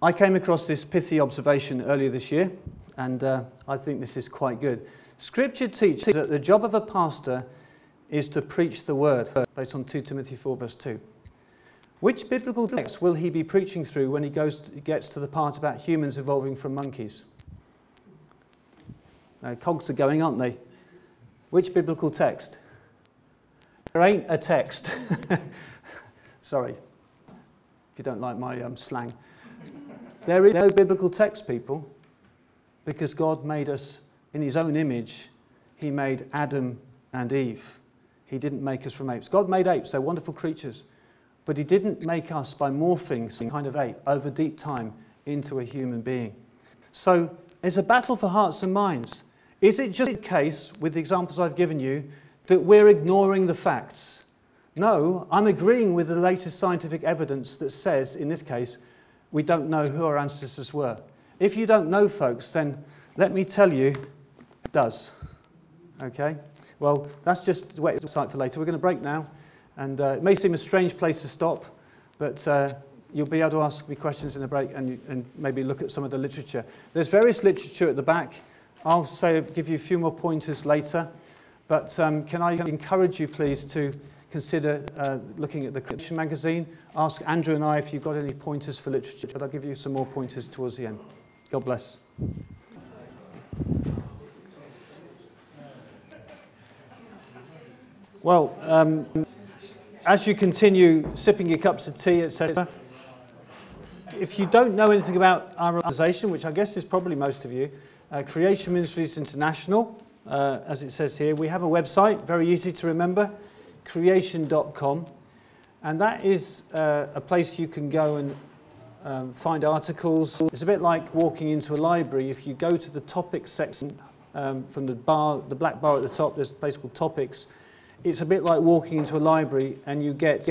I came across this pithy observation earlier this year, and uh, I think this is quite good. Scripture teaches that the job of a pastor is to preach the word, based on 2 Timothy 4, verse 2. Which biblical text will he be preaching through when he goes to, gets to the part about humans evolving from monkeys? Now, cogs are going, aren't they? Which biblical text? There ain't a text. Sorry, if you don't like my um, slang. There is no biblical text, people, because God made us in his own image. He made Adam and Eve. He didn't make us from apes. God made apes, they're wonderful creatures. But He didn't make us by morphing some kind of ape over deep time into a human being. So it's a battle for hearts and minds. Is it just a case, with the examples I've given you, that we're ignoring the facts? No, I'm agreeing with the latest scientific evidence that says, in this case, we don't know who our ancestors were. If you don't know, folks, then let me tell you, does. Okay? Well, that's just the it's for later. We're going to break now, and uh, it may seem a strange place to stop, but uh, you'll be able to ask me questions in the break and, you, and maybe look at some of the literature. There's various literature at the back. I'll say, give you a few more pointers later, but um, can I encourage you, please, to consider uh, looking at the Creation magazine. Ask Andrew and I if you've got any pointers for literature, I'll give you some more pointers towards the end. God bless. Well, um, as you continue sipping your cups of tea, etc., if you don't know anything about our organization, which I guess is probably most of you, uh, Creation Ministries International, uh, as it says here, we have a website, very easy to remember, creation.com. And that is uh, a place you can go and um, find articles. It's a bit like walking into a library. If you go to the topics section um, from the bar, the black bar at the top, there's a place called Topics it's a bit like walking into a library and you get,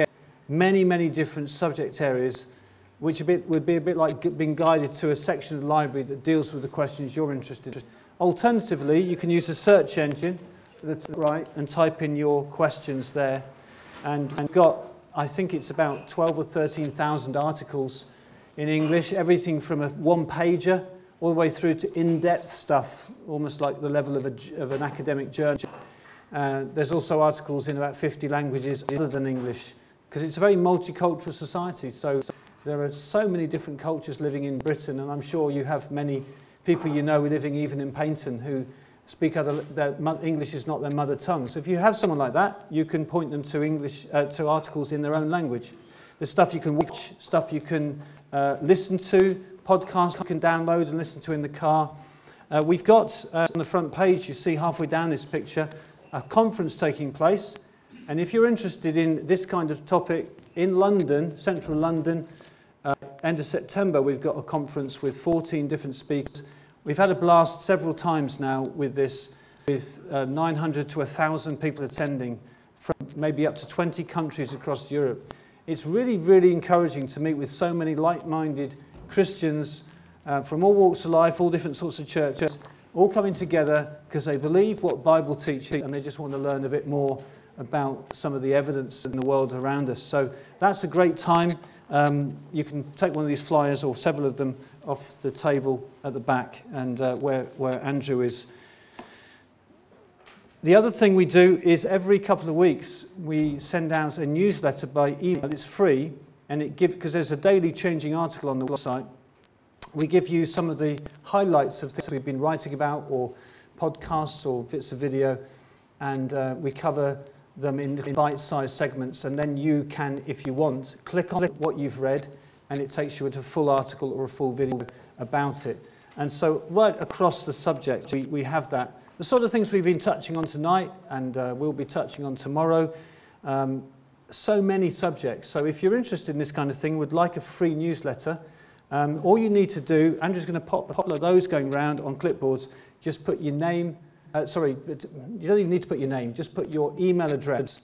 many, many different subject areas, which a bit, would be a bit like being guided to a section of the library that deals with the questions you're interested in. Alternatively, you can use a search engine that's right and type in your questions there. And we've got, I think it's about 12 or 13,000 articles in English, everything from a one pager all the way through to in-depth stuff, almost like the level of, a, of an academic journal. Uh, there's also articles in about 50 languages other than English, because it's a very multicultural society. So there are so many different cultures living in Britain, and I'm sure you have many people you know living even in Paignton who speak other, their, English is not their mother tongue. So if you have someone like that, you can point them to English uh, to articles in their own language. There's stuff you can watch, stuff you can uh, listen to, podcasts you can download and listen to in the car. Uh, we've got uh, on the front page, you see halfway down this picture, a conference taking place. And if you're interested in this kind of topic in London, central London, uh, end of September, we've got a conference with 14 different speakers. We've had a blast several times now with this, with uh, 900 to 1,000 people attending from maybe up to 20 countries across Europe. It's really, really encouraging to meet with so many like-minded Christians uh, from all walks of life, all different sorts of churches, all coming together because they believe what Bible teaches and they just want to learn a bit more about some of the evidence in the world around us. So that's a great time. Um, you can take one of these flyers or several of them off the table at the back and uh, where, where Andrew is. The other thing we do is every couple of weeks we send out a newsletter by email. It's free and it gives because there's a daily changing article on the website. We give you some of the highlights of things we've been writing about or podcasts or bits of video and uh, we cover them in bite-sized segments and then you can if you want click on what you've read and it takes you into a full article or a full video about it. And so right across the subject, we, we have that. The sort of things we've been touching on tonight and uh, we'll be touching on tomorrow. Um, so many subjects. So if you're interested in this kind of thing, would like a free newsletter, um, all you need to do, Andrew's going to pop a couple of those going around on clipboards. Just put your name, uh, sorry, you don't even need to put your name, just put your email address.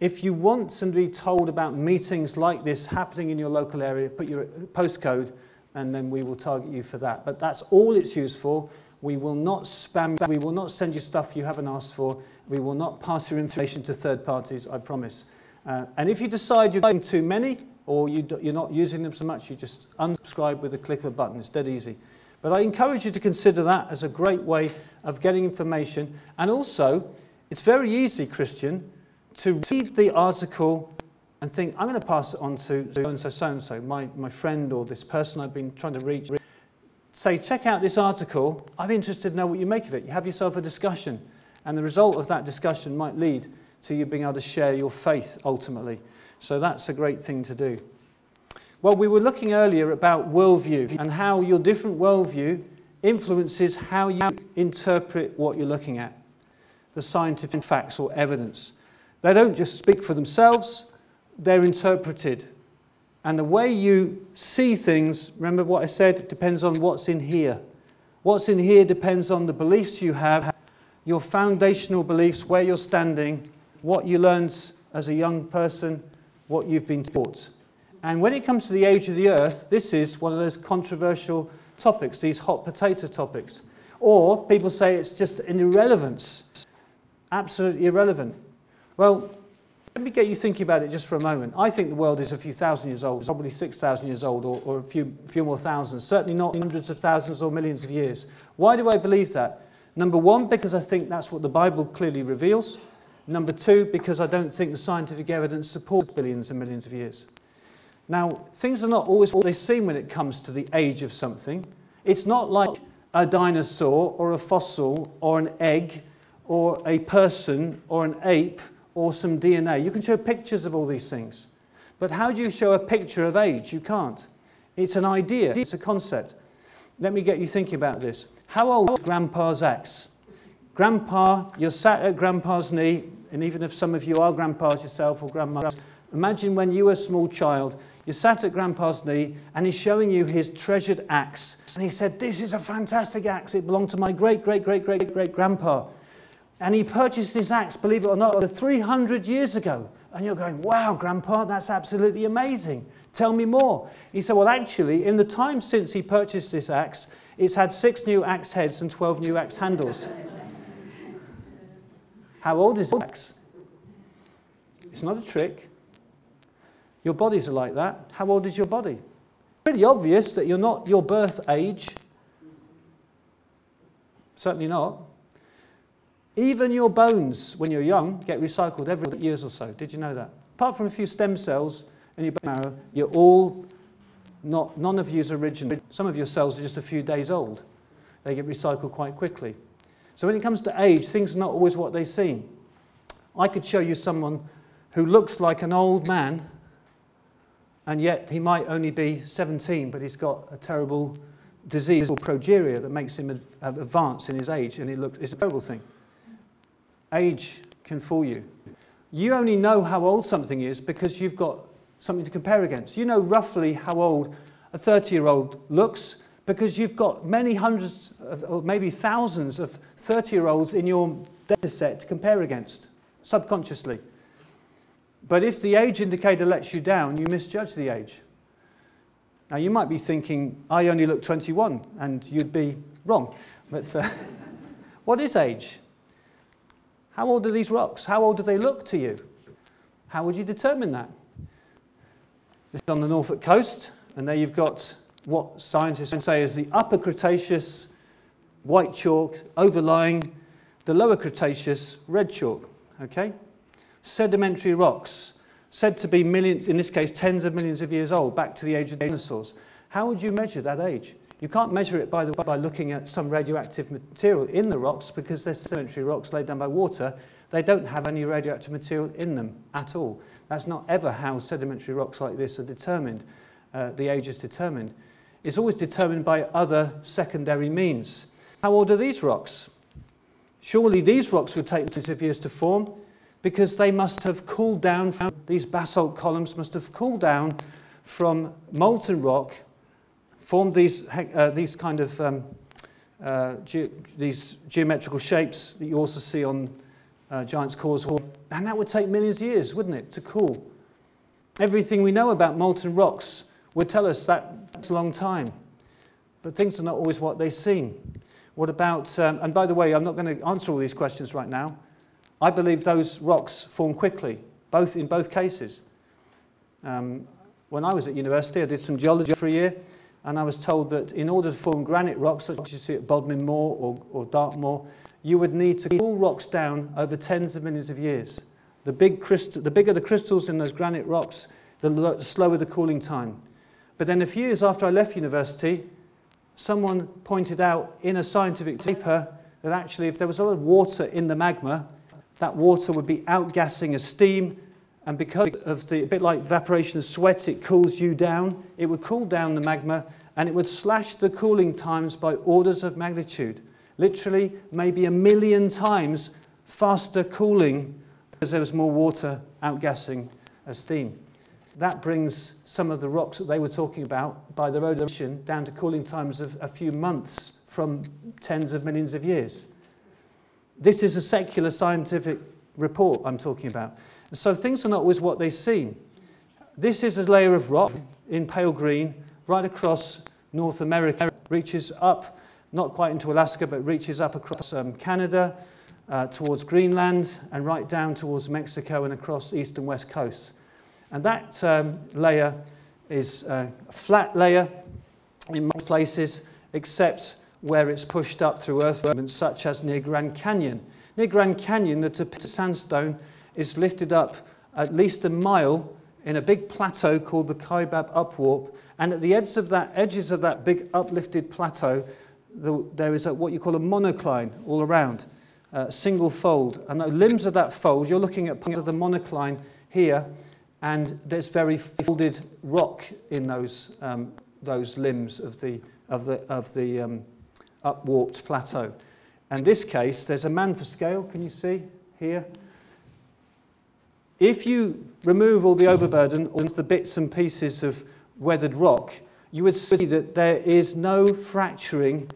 If you want to be told about meetings like this happening in your local area, put your postcode and then we will target you for that. But that's all it's used for. We will not spam, we will not send you stuff you haven't asked for. We will not pass your information to third parties, I promise. Uh, and if you decide you're getting too many or you you're not using them so much, you just unsubscribe with a click of a button. It's dead easy. But I encourage you to consider that as a great way of getting information. And also, it's very easy, Christian, to read the article and think, I'm going to pass it on to so and so, so and so, my, my friend or this person I've been trying to reach. Say, check out this article. I'm interested to know what you make of it. You have yourself a discussion. And the result of that discussion might lead to you being able to share your faith ultimately. So that's a great thing to do. Well, we were looking earlier about worldview and how your different worldview influences how you interpret what you're looking at, the scientific facts or evidence. They don't just speak for themselves, they're interpreted. And the way you see things, remember what I said, depends on what's in here. What's in here depends on the beliefs you have, your foundational beliefs, where you're standing, what you learned as a young person, what you've been taught. And when it comes to the age of the earth, this is one of those controversial topics, these hot potato topics. Or people say it's just an irrelevance, absolutely irrelevant. Well, let me get you thinking about it just for a moment. I think the world is a few thousand years old, probably 6,000 years old, or, or a few, few more thousands, certainly not hundreds of thousands or millions of years. Why do I believe that? Number one, because I think that's what the Bible clearly reveals. Number two, because I don't think the scientific evidence supports billions and millions of years. Now, things are not always what they seem when it comes to the age of something. It's not like a dinosaur or a fossil or an egg or a person or an ape or some DNA. You can show pictures of all these things. But how do you show a picture of age? You can't. It's an idea, it's a concept. Let me get you thinking about this. How old is Grandpa's axe? Grandpa, you're sat at Grandpa's knee, and even if some of you are grandpas yourself or grandmas, imagine when you were a small child you sat at Grandpa's knee and he's showing you his treasured axe. And he said, This is a fantastic axe. It belonged to my great, great, great, great, great grandpa. And he purchased this axe, believe it or not, 300 years ago. And you're going, Wow, Grandpa, that's absolutely amazing. Tell me more. He said, Well, actually, in the time since he purchased this axe, it's had six new axe heads and 12 new axe handles. How old is the axe? It's not a trick. Your bodies are like that. How old is your body? Pretty obvious that you're not your birth age. Certainly not. Even your bones, when you're young, get recycled every years or so. Did you know that? Apart from a few stem cells in your bone marrow, you're all not, none of you's original. Some of your cells are just a few days old. They get recycled quite quickly. So when it comes to age, things are not always what they seem. I could show you someone who looks like an old man and yet he might only be 17, but he's got a terrible disease called progeria that makes him advance in his age, and it looks, it's a terrible thing. Age can fool you. You only know how old something is because you've got something to compare against. You know roughly how old a 30 year old looks because you've got many hundreds of, or maybe thousands of 30 year olds in your data set to compare against subconsciously. But if the age indicator lets you down, you misjudge the age. Now, you might be thinking, I only look 21, and you'd be wrong. But uh, what is age? How old are these rocks? How old do they look to you? How would you determine that? This is on the Norfolk coast, and there you've got what scientists say is the upper Cretaceous white chalk overlying the lower Cretaceous red chalk. Okay? Sedimentary rocks, said to be millions, in this case, tens of millions of years old, back to the age of dinosaurs. How would you measure that age? You can't measure it by, the, by looking at some radioactive material in the rocks because they're sedimentary rocks laid down by water. They don't have any radioactive material in them at all. That's not ever how sedimentary rocks like this are determined. Uh, the age is determined. It's always determined by other secondary means. How old are these rocks? Surely these rocks would take millions of years to form because they must have cooled down, from, these basalt columns must have cooled down from molten rock formed these, uh, these kind of um, uh, ge these geometrical shapes that you also see on uh, Giant's Causeway. And that would take millions of years, wouldn't it, to cool? Everything we know about molten rocks would tell us that it's a long time. But things are not always what they seem. What about, um, and by the way, I'm not going to answer all these questions right now. I believe those rocks form quickly, both in both cases. Um, when I was at university, I did some geology for a year, And I was told that in order to form granite rocks, such as you see at Bodmin Moor or, or Dartmoor, you would need to cool rocks down over tens of millions of years. The, big crystal, the bigger the crystals in those granite rocks, the slower the cooling time. But then a few years after I left university, someone pointed out in a scientific paper that actually if there was a lot of water in the magma, that water would be outgassing as steam and because of the, a bit like evaporation of sweat, it cools you down. It would cool down the magma and it would slash the cooling times by orders of magnitude. Literally, maybe a million times faster cooling because there was more water outgassing as steam. That brings some of the rocks that they were talking about by their own admission down to cooling times of a few months from tens of millions of years. This is a secular scientific report I'm talking about. So things are not always what they seem. This is a layer of rock in pale green right across North America, reaches up, not quite into Alaska, but reaches up across um, Canada, uh, towards Greenland, and right down towards Mexico and across east and west coasts. And that um, layer is a flat layer in most places, except where it's pushed up through earth movements, such as near Grand Canyon. Near Grand Canyon, the sandstone is lifted up at least a mile in a big plateau called the Kaibab Upwarp. And at the edges of that, edges of that big uplifted plateau, the, there is a, what you call a monocline all around, a single fold. And the limbs of that fold, you're looking at part of the monocline here, and there's very folded rock in those, um, those limbs of the, of the, of the um, upwarped plateau. In this case, there's a man for scale, can you see here? If you remove all the overburden, all the bits and pieces of weathered rock, you would see that there is no fracturing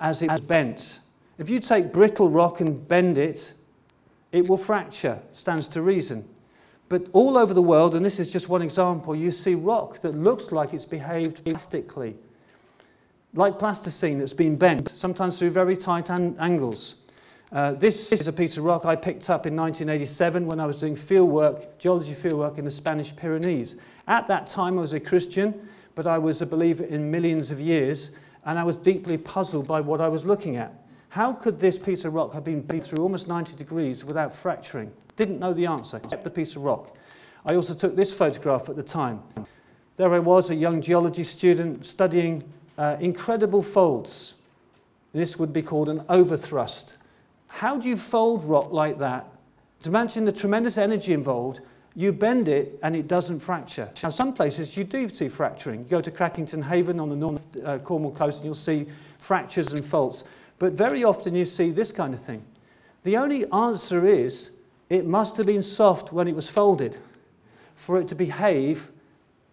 as it is bent. If you take brittle rock and bend it, it will fracture, stands to reason. But all over the world, and this is just one example, you see rock that looks like it's behaved plastically, like plasticine that's been bent, sometimes through very tight an- angles. Uh, this is a piece of rock I picked up in 1987 when I was doing field work, geology field work in the Spanish Pyrenees. At that time, I was a Christian, but I was a believer in millions of years, and I was deeply puzzled by what I was looking at. How could this piece of rock have been beat through almost 90 degrees without fracturing? Didn't know the answer, kept the piece of rock. I also took this photograph at the time. There I was, a young geology student, studying uh, incredible folds. This would be called an overthrust. How do you fold rock like that? To imagine the tremendous energy involved, you bend it and it doesn't fracture. Now, some places you do see fracturing. You go to Crackington Haven on the North uh, Cornwall coast and you'll see fractures and faults. But very often you see this kind of thing. The only answer is it must have been soft when it was folded for it to behave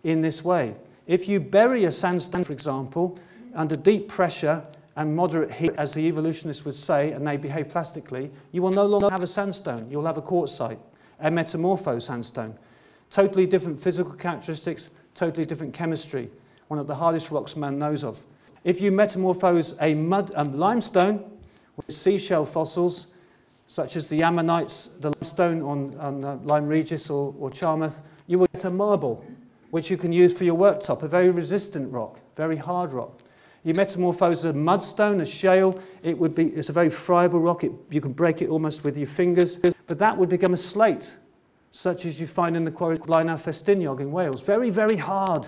in this way. If you bury a sandstone, for example, under deep pressure and moderate heat, as the evolutionists would say, and they behave plastically, you will no longer have a sandstone. You'll have a quartzite, a metamorpho sandstone. Totally different physical characteristics, totally different chemistry. One of the hardest rocks man knows of. If you metamorphose a mud, um, limestone with seashell fossils, such as the ammonites, the limestone on, on uh, Lyme Regis or, or Charmouth, you will get a marble, which you can use for your worktop, a very resistant rock, very hard rock. You metamorphose a mudstone, a shale, it would be, it's a very friable rock, it, you can break it almost with your fingers, but that would become a slate, such as you find in the quarry Blaenau Festiniog in Wales. Very, very hard,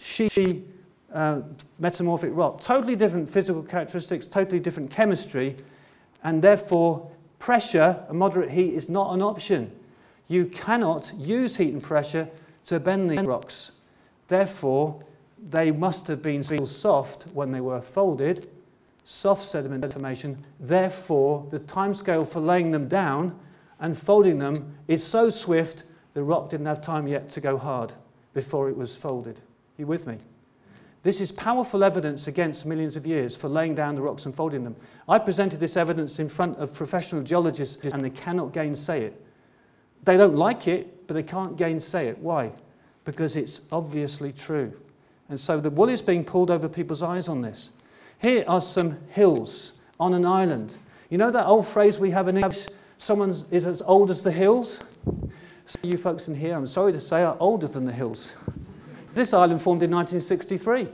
sheety, uh, metamorphic rock. Totally different physical characteristics, totally different chemistry, and therefore pressure and moderate heat is not an option. You cannot use heat and pressure to bend these rocks. Therefore, they must have been still soft when they were folded, soft sediment formation. Therefore, the timescale for laying them down and folding them is so swift the rock didn't have time yet to go hard before it was folded. You with me? This is powerful evidence against millions of years for laying down the rocks and folding them. I presented this evidence in front of professional geologists and they cannot gainsay it. They don't like it, but they can't gainsay it. Why? Because it's obviously true. And so the wool is being pulled over people's eyes on this. Here are some hills on an island. You know that old phrase we have in English, someone is as old as the hills? So you folks in here, I'm sorry to say, are older than the hills. This island formed in 1963.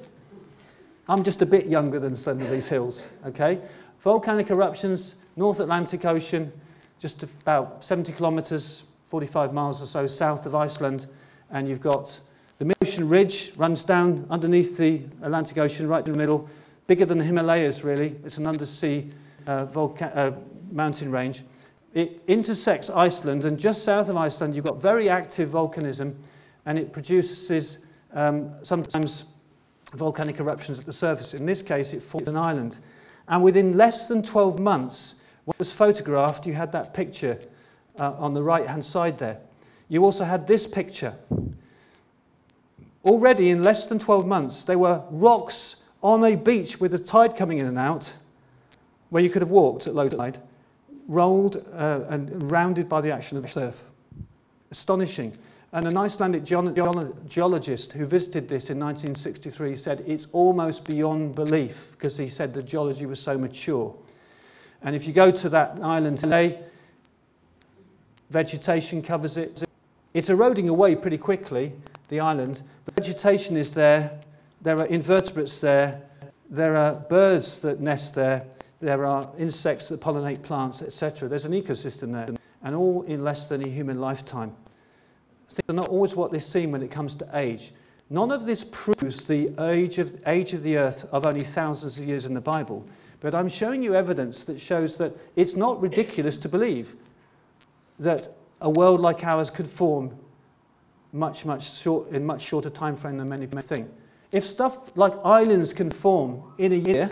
I'm just a bit younger than some of these hills, okay? Volcanic eruptions, North Atlantic Ocean, just about 70 kilometres, 45 miles or so south of Iceland, and you've got the Mid-Ocean Ridge runs down underneath the Atlantic Ocean, right in the middle, bigger than the Himalayas, really. It's an undersea uh, uh, mountain range. It intersects Iceland, and just south of Iceland, you've got very active volcanism, and it produces um, sometimes volcanic eruptions at the surface. In this case, it formed an island. And within less than 12 months, what was photographed, you had that picture uh, on the right hand side there. You also had this picture. Already in less than 12 months, there were rocks on a beach with the tide coming in and out, where you could have walked at low tide, rolled uh, and rounded by the action of the surf. Astonishing. And an Icelandic geologist who visited this in 1963 said it's almost beyond belief because he said the geology was so mature. And if you go to that island today, vegetation covers it. It's eroding away pretty quickly, the island. But vegetation is there, there are invertebrates there, there are birds that nest there, there are insects that pollinate plants, etc. There's an ecosystem there, and all in less than a human lifetime. Things are not always what they seem when it comes to age. None of this proves the age of, age of the earth of only thousands of years in the Bible. But I'm showing you evidence that shows that it's not ridiculous to believe that a world like ours could form much, much short, in much shorter time frame than many may think. If stuff like islands can form in a year,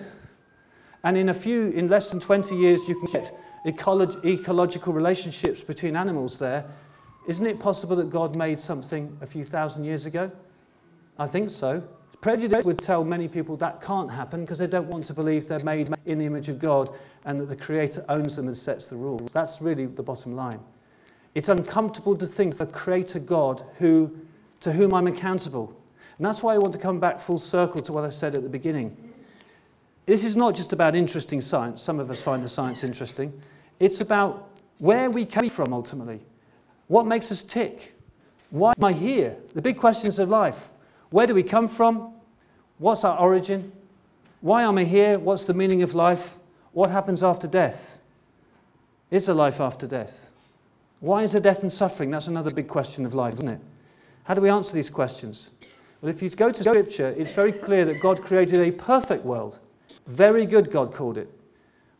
and in a few, in less than 20 years, you can get ecolo- ecological relationships between animals there, isn't it possible that God made something a few thousand years ago? I think so. Prejudice would tell many people that can't happen because they don't want to believe they're made in the image of God and that the Creator owns them and sets the rules. That's really the bottom line. It's uncomfortable to think the Creator God who, to whom I'm accountable. And that's why I want to come back full circle to what I said at the beginning. This is not just about interesting science. Some of us find the science interesting. It's about where we came from ultimately. What makes us tick? Why am I here? The big questions of life. Where do we come from? What's our origin? Why am I here? What's the meaning of life? What happens after death? Is there life after death? Why is there death and suffering? That's another big question of life, isn't it? How do we answer these questions? Well, if you go to Scripture, it's very clear that God created a perfect world. Very good, God called it,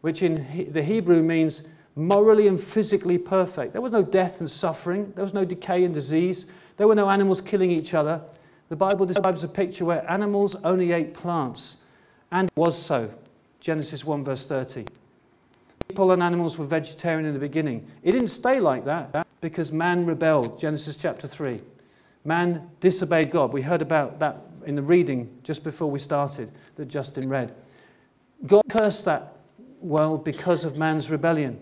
which in the Hebrew means morally and physically perfect. There was no death and suffering, there was no decay and disease, there were no animals killing each other. The Bible describes a picture where animals only ate plants, and it was so. Genesis 1, verse 30. People and animals were vegetarian in the beginning. It didn't stay like that because man rebelled. Genesis chapter 3. Man disobeyed God. We heard about that in the reading just before we started that Justin read. God cursed that world because of man's rebellion.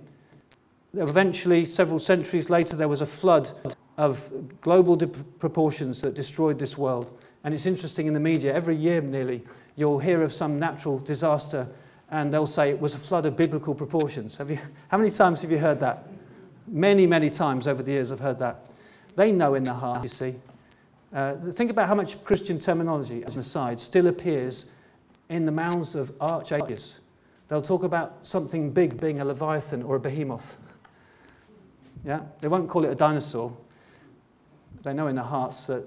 Eventually, several centuries later, there was a flood of global proportions that destroyed this world. And it's interesting in the media, every year nearly, you'll hear of some natural disaster and they'll say it was a flood of biblical proportions. Have you, how many times have you heard that? Many, many times over the years I've heard that. They know in their heart, you see. Uh, think about how much Christian terminology, as an aside, still appears in the mouths of arch They'll talk about something big being a leviathan or a behemoth. Yeah? They won't call it a dinosaur. They know in their hearts that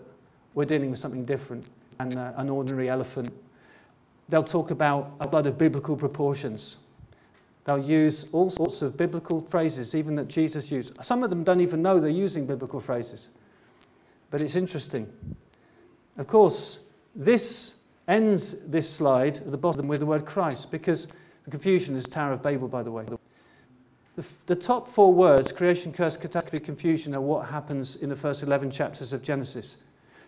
we're dealing with something different than uh, an ordinary elephant. They'll talk about a blood of biblical proportions. They'll use all sorts of biblical phrases, even that Jesus used. Some of them don't even know they're using biblical phrases. But it's interesting. Of course, this ends this slide at the bottom with the word Christ, because the confusion is Tower of Babel, by the way. The, the top four words, creation, curse, catastrophe, confusion, are what happens in the first 11 chapters of Genesis.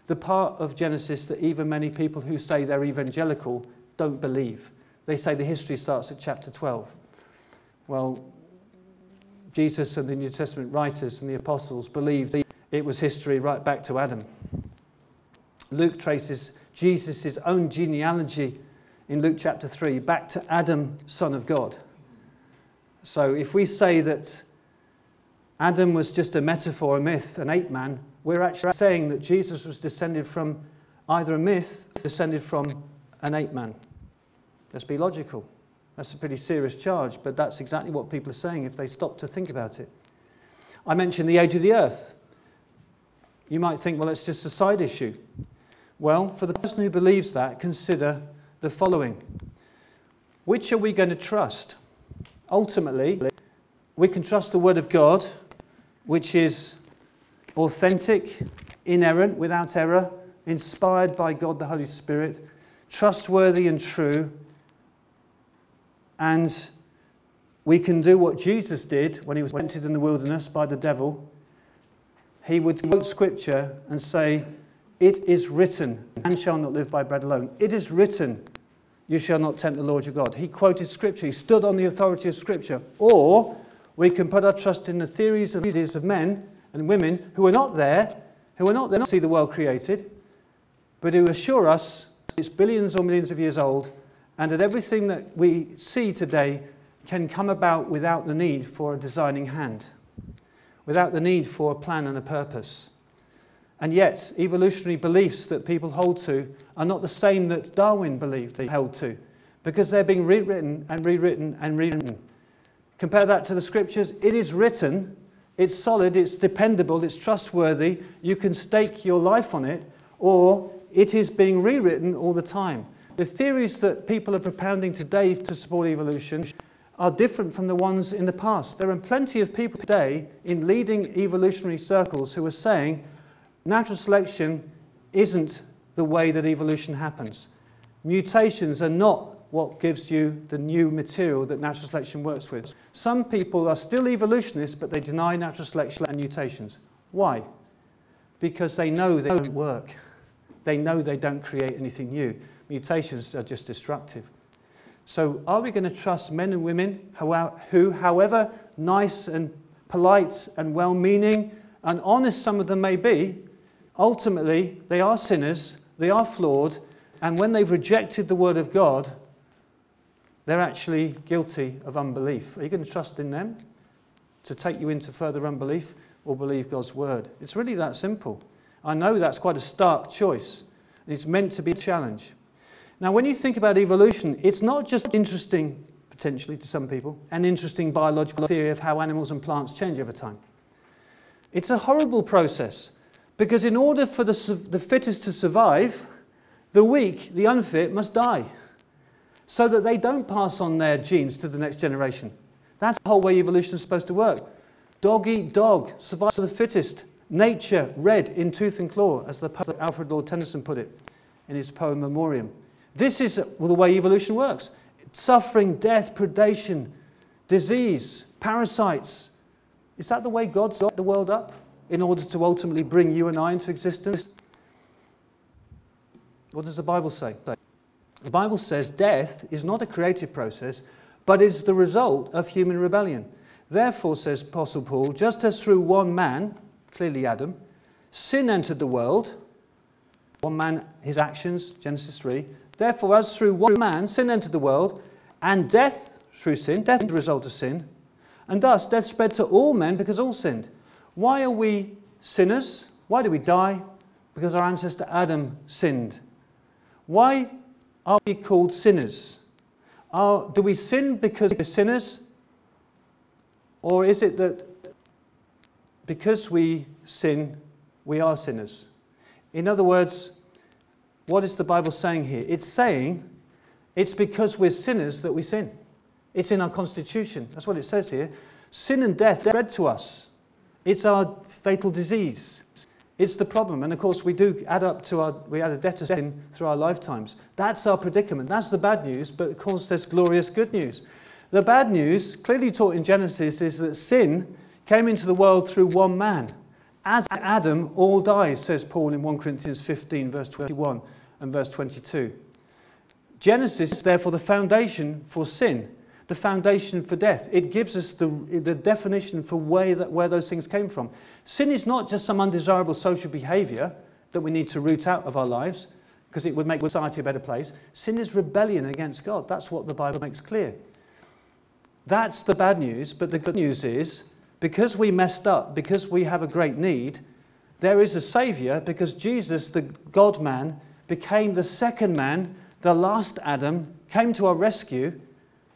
The part of Genesis that even many people who say they're evangelical don't believe. They say the history starts at chapter 12. Well, Jesus and the New Testament writers and the apostles believed it was history right back to Adam. Luke traces Jesus' own genealogy in Luke chapter 3 back to Adam, son of God. So if we say that Adam was just a metaphor, a myth, an ape man, we're actually saying that Jesus was descended from either a myth, descended from an ape man. Let's be logical. That's a pretty serious charge, but that's exactly what people are saying if they stop to think about it. I mentioned the age of the earth. You might think, well, it's just a side issue. Well, for the person who believes that, consider the following Which are we going to trust? Ultimately, we can trust the Word of God, which is authentic, inerrant, without error, inspired by God the Holy Spirit, trustworthy and true. And we can do what Jesus did when he was tempted in the wilderness by the devil. He would quote scripture and say, It is written, man shall not live by bread alone. It is written, you shall not tempt the Lord your God. He quoted scripture, he stood on the authority of scripture. Or we can put our trust in the theories and ideas of men and women who are not there, who are not there to see the world created, but who assure us it's billions or millions of years old, and that everything that we see today can come about without the need for a designing hand, without the need for a plan and a purpose. And yet, evolutionary beliefs that people hold to are not the same that Darwin believed they held to, because they're being rewritten and rewritten and rewritten. Compare that to the scriptures. It is written, it's solid, it's dependable, it's trustworthy. You can stake your life on it, or it is being rewritten all the time. The theories that people are propounding today to support evolution are different from the ones in the past. There are plenty of people today in leading evolutionary circles who are saying natural selection isn't the way that evolution happens. Mutations are not what gives you the new material that natural selection works with. Some people are still evolutionists, but they deny natural selection and mutations. Why? Because they know they don't work. They know they don't create anything new. Mutations are just destructive. So, are we going to trust men and women who, however nice and polite and well meaning and honest some of them may be, ultimately they are sinners, they are flawed, and when they've rejected the word of God, they're actually guilty of unbelief. Are you going to trust in them to take you into further unbelief or believe God's word? It's really that simple. I know that's quite a stark choice. It's meant to be a challenge. Now, when you think about evolution, it's not just interesting, potentially to some people, an interesting biological theory of how animals and plants change over time. It's a horrible process because in order for the, the fittest to survive, the weak, the unfit, must die so that they don't pass on their genes to the next generation. That's the whole way evolution is supposed to work. Dog eat dog, survival of the fittest. Nature red in tooth and claw, as the poet Alfred Lord Tennyson put it in his poem Memoriam. This is the way evolution works suffering, death, predation, disease, parasites. Is that the way God set the world up in order to ultimately bring you and I into existence? What does the Bible say? The Bible says death is not a creative process, but is the result of human rebellion. Therefore, says Apostle Paul, just as through one man, clearly Adam, sin entered the world, one man, his actions, Genesis 3. Therefore, as through one man sin entered the world, and death through sin, death is the result of sin, and thus death spread to all men because all sinned. Why are we sinners? Why do we die? Because our ancestor Adam sinned. Why are we called sinners? Are, do we sin because we're sinners? Or is it that because we sin, we are sinners? In other words, what is the Bible saying here? It's saying it's because we're sinners that we sin. It's in our constitution. That's what it says here. Sin and death spread to us. It's our fatal disease. It's the problem. And of course, we do add up to our, we add a debt of sin through our lifetimes. That's our predicament. That's the bad news. But of course, there's glorious good news. The bad news, clearly taught in Genesis, is that sin came into the world through one man. As Adam, all dies, says Paul in 1 Corinthians 15, verse 21 and verse 22. Genesis is therefore the foundation for sin, the foundation for death. It gives us the, the definition for where, that, where those things came from. Sin is not just some undesirable social behavior that we need to root out of our lives because it would make society a better place. Sin is rebellion against God. That's what the Bible makes clear. That's the bad news, but the good news is because we messed up, because we have a great need, there is a Savior because Jesus, the God man, became the second man, the last Adam, came to our rescue.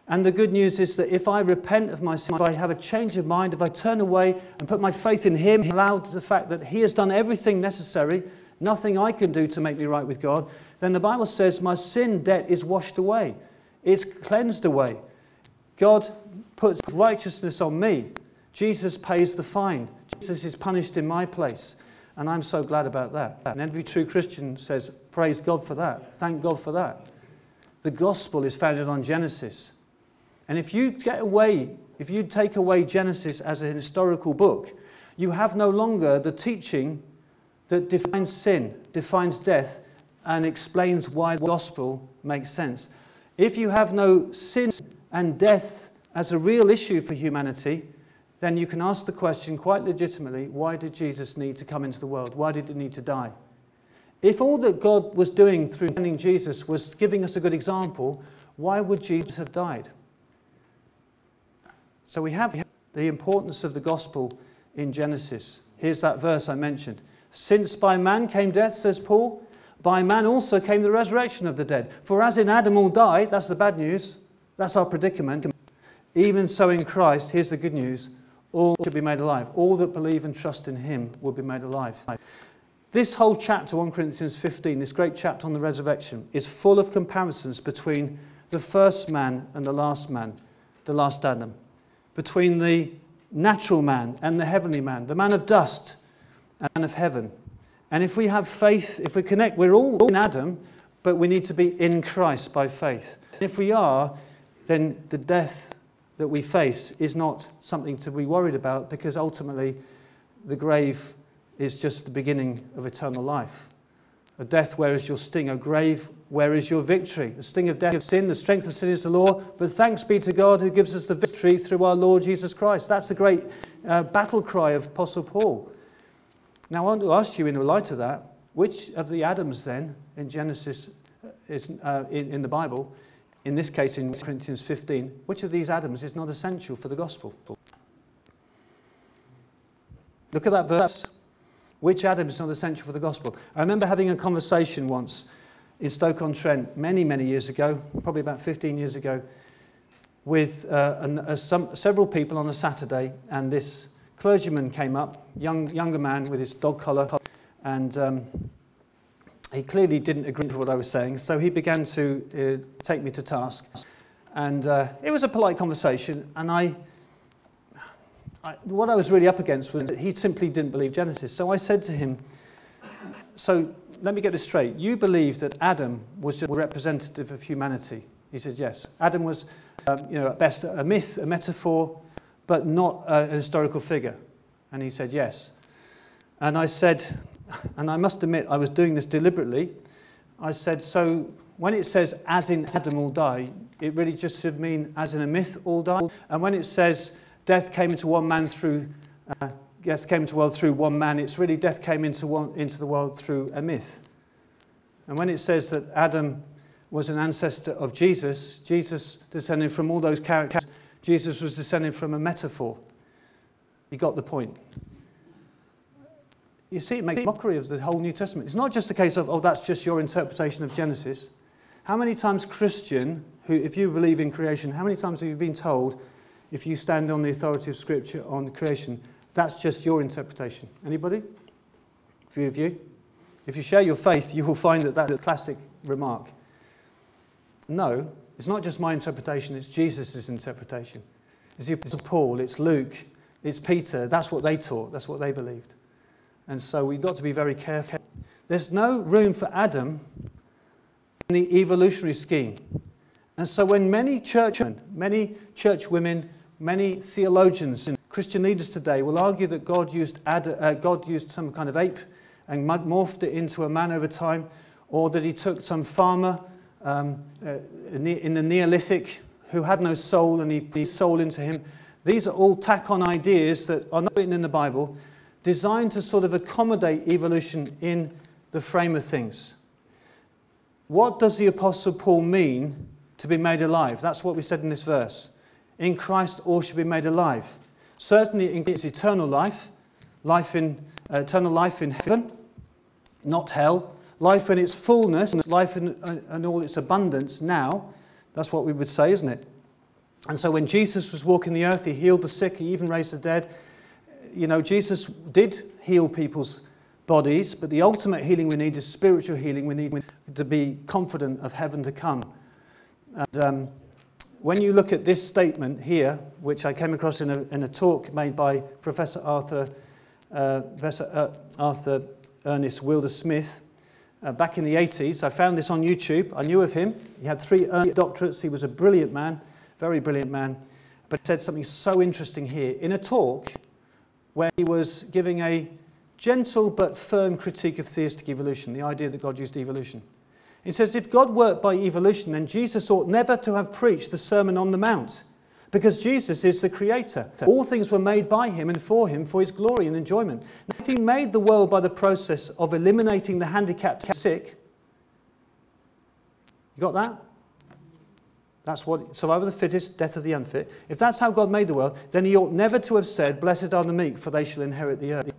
And the good news is that if I repent of my sin, if I have a change of mind, if I turn away and put my faith in Him, allow the fact that He has done everything necessary, nothing I can do to make me right with God, then the Bible says my sin debt is washed away. It's cleansed away. God puts righteousness on me. Jesus pays the fine. Jesus is punished in my place. And I'm so glad about that. And every true Christian says, Praise God for that. Thank God for that. The gospel is founded on Genesis. And if you get away, if you take away Genesis as an historical book, you have no longer the teaching that defines sin, defines death, and explains why the gospel makes sense. If you have no sin and death as a real issue for humanity, then you can ask the question quite legitimately why did Jesus need to come into the world? Why did he need to die? If all that God was doing through sending Jesus was giving us a good example, why would Jesus have died? So we have the importance of the gospel in Genesis. Here's that verse I mentioned. Since by man came death, says Paul, by man also came the resurrection of the dead. For as in Adam all die, that's the bad news, that's our predicament. Even so in Christ, here's the good news all should be made alive. All that believe and trust in him will be made alive. This whole chapter, 1 Corinthians 15, this great chapter on the resurrection, is full of comparisons between the first man and the last man, the last Adam, between the natural man and the heavenly man, the man of dust and of heaven. And if we have faith, if we connect, we're all in Adam, but we need to be in Christ by faith. If we are, then the death that we face is not something to be worried about because ultimately the grave is just the beginning of eternal life. A death, where is your sting? A grave, where is your victory? The sting of death is sin, the strength of sin is the law, but thanks be to God who gives us the victory through our Lord Jesus Christ. That's the great uh, battle cry of Apostle Paul. Now, I want to ask you, in the light of that, which of the Adams then in Genesis, uh, is, uh, in, in the Bible, in this case in Corinthians 15, which of these Adams is not essential for the gospel? Look at that verse. Which Adam is not essential for the gospel? I remember having a conversation once in Stoke-on-Trent many, many years ago, probably about 15 years ago, with uh, an, uh, some, several people on a Saturday, and this clergyman came up, young, younger man with his dog collar, and um, he clearly didn't agree with what I was saying, so he began to uh, take me to task. And uh, it was a polite conversation, and I I, what I was really up against was that he simply didn't believe Genesis. So I said to him, So let me get this straight. You believe that Adam was just a representative of humanity? He said, Yes. Adam was, um, you know, at best a myth, a metaphor, but not a, a historical figure. And he said, Yes. And I said, and I must admit, I was doing this deliberately. I said, So when it says, as in Adam all die, it really just should mean, as in a myth all die. And when it says, death came into one man through, uh, death came into the world through one man, it's really death came into, one, into the world through a myth. And when it says that Adam was an ancestor of Jesus, Jesus descended from all those characters, Jesus was descended from a metaphor. You got the point. You see, it makes mockery of the whole New Testament. It's not just a case of, oh, that's just your interpretation of Genesis. How many times, Christian, who, if you believe in creation, how many times have you been told, if you stand on the authority of Scripture on creation, that's just your interpretation? Anybody? A few of you? If you share your faith, you will find that that's a classic remark. No, it's not just my interpretation, it's Jesus' interpretation. It's Paul, it's Luke, it's Peter. That's what they taught, that's what they believed. And so we've got to be very careful. There's no room for Adam in the evolutionary scheme. And so when many churchmen, many church women, many theologians and Christian leaders today will argue that God used, uh, God used some kind of ape and morphed it into a man over time, or that he took some farmer um, uh, in the Neolithic who had no soul and he breathed soul into him. These are all tack on ideas that are not written in the Bible, designed to sort of accommodate evolution in the frame of things. What does the Apostle Paul mean to be made alive? That's what we said in this verse. In Christ, all should be made alive. Certainly, it includes eternal life, life in, uh, eternal life in heaven, not hell, life in its fullness, life in, uh, in all its abundance now. That's what we would say, isn't it? And so when Jesus was walking the earth, he healed the sick, he even raised the dead. You know, Jesus did heal people's bodies, but the ultimate healing we need is spiritual healing. We need to be confident of heaven to come. And um, when you look at this statement here, which I came across in a, in a talk made by Professor Arthur, uh, Professor uh, Arthur Ernest Wilder Smith uh, back in the 80s, I found this on YouTube. I knew of him. He had three doctorates. He was a brilliant man, very brilliant man. But he said something so interesting here in a talk where he was giving a gentle but firm critique of theistic evolution, the idea that God used evolution. He says, if God worked by evolution, then Jesus ought never to have preached the Sermon on the Mount, because Jesus is the creator. All things were made by him and for him for his glory and enjoyment. Now, if he made the world by the process of eliminating the handicapped and sick, you got that? That's what survival of the fittest, death of the unfit. If that's how God made the world, then he ought never to have said, Blessed are the meek, for they shall inherit the earth.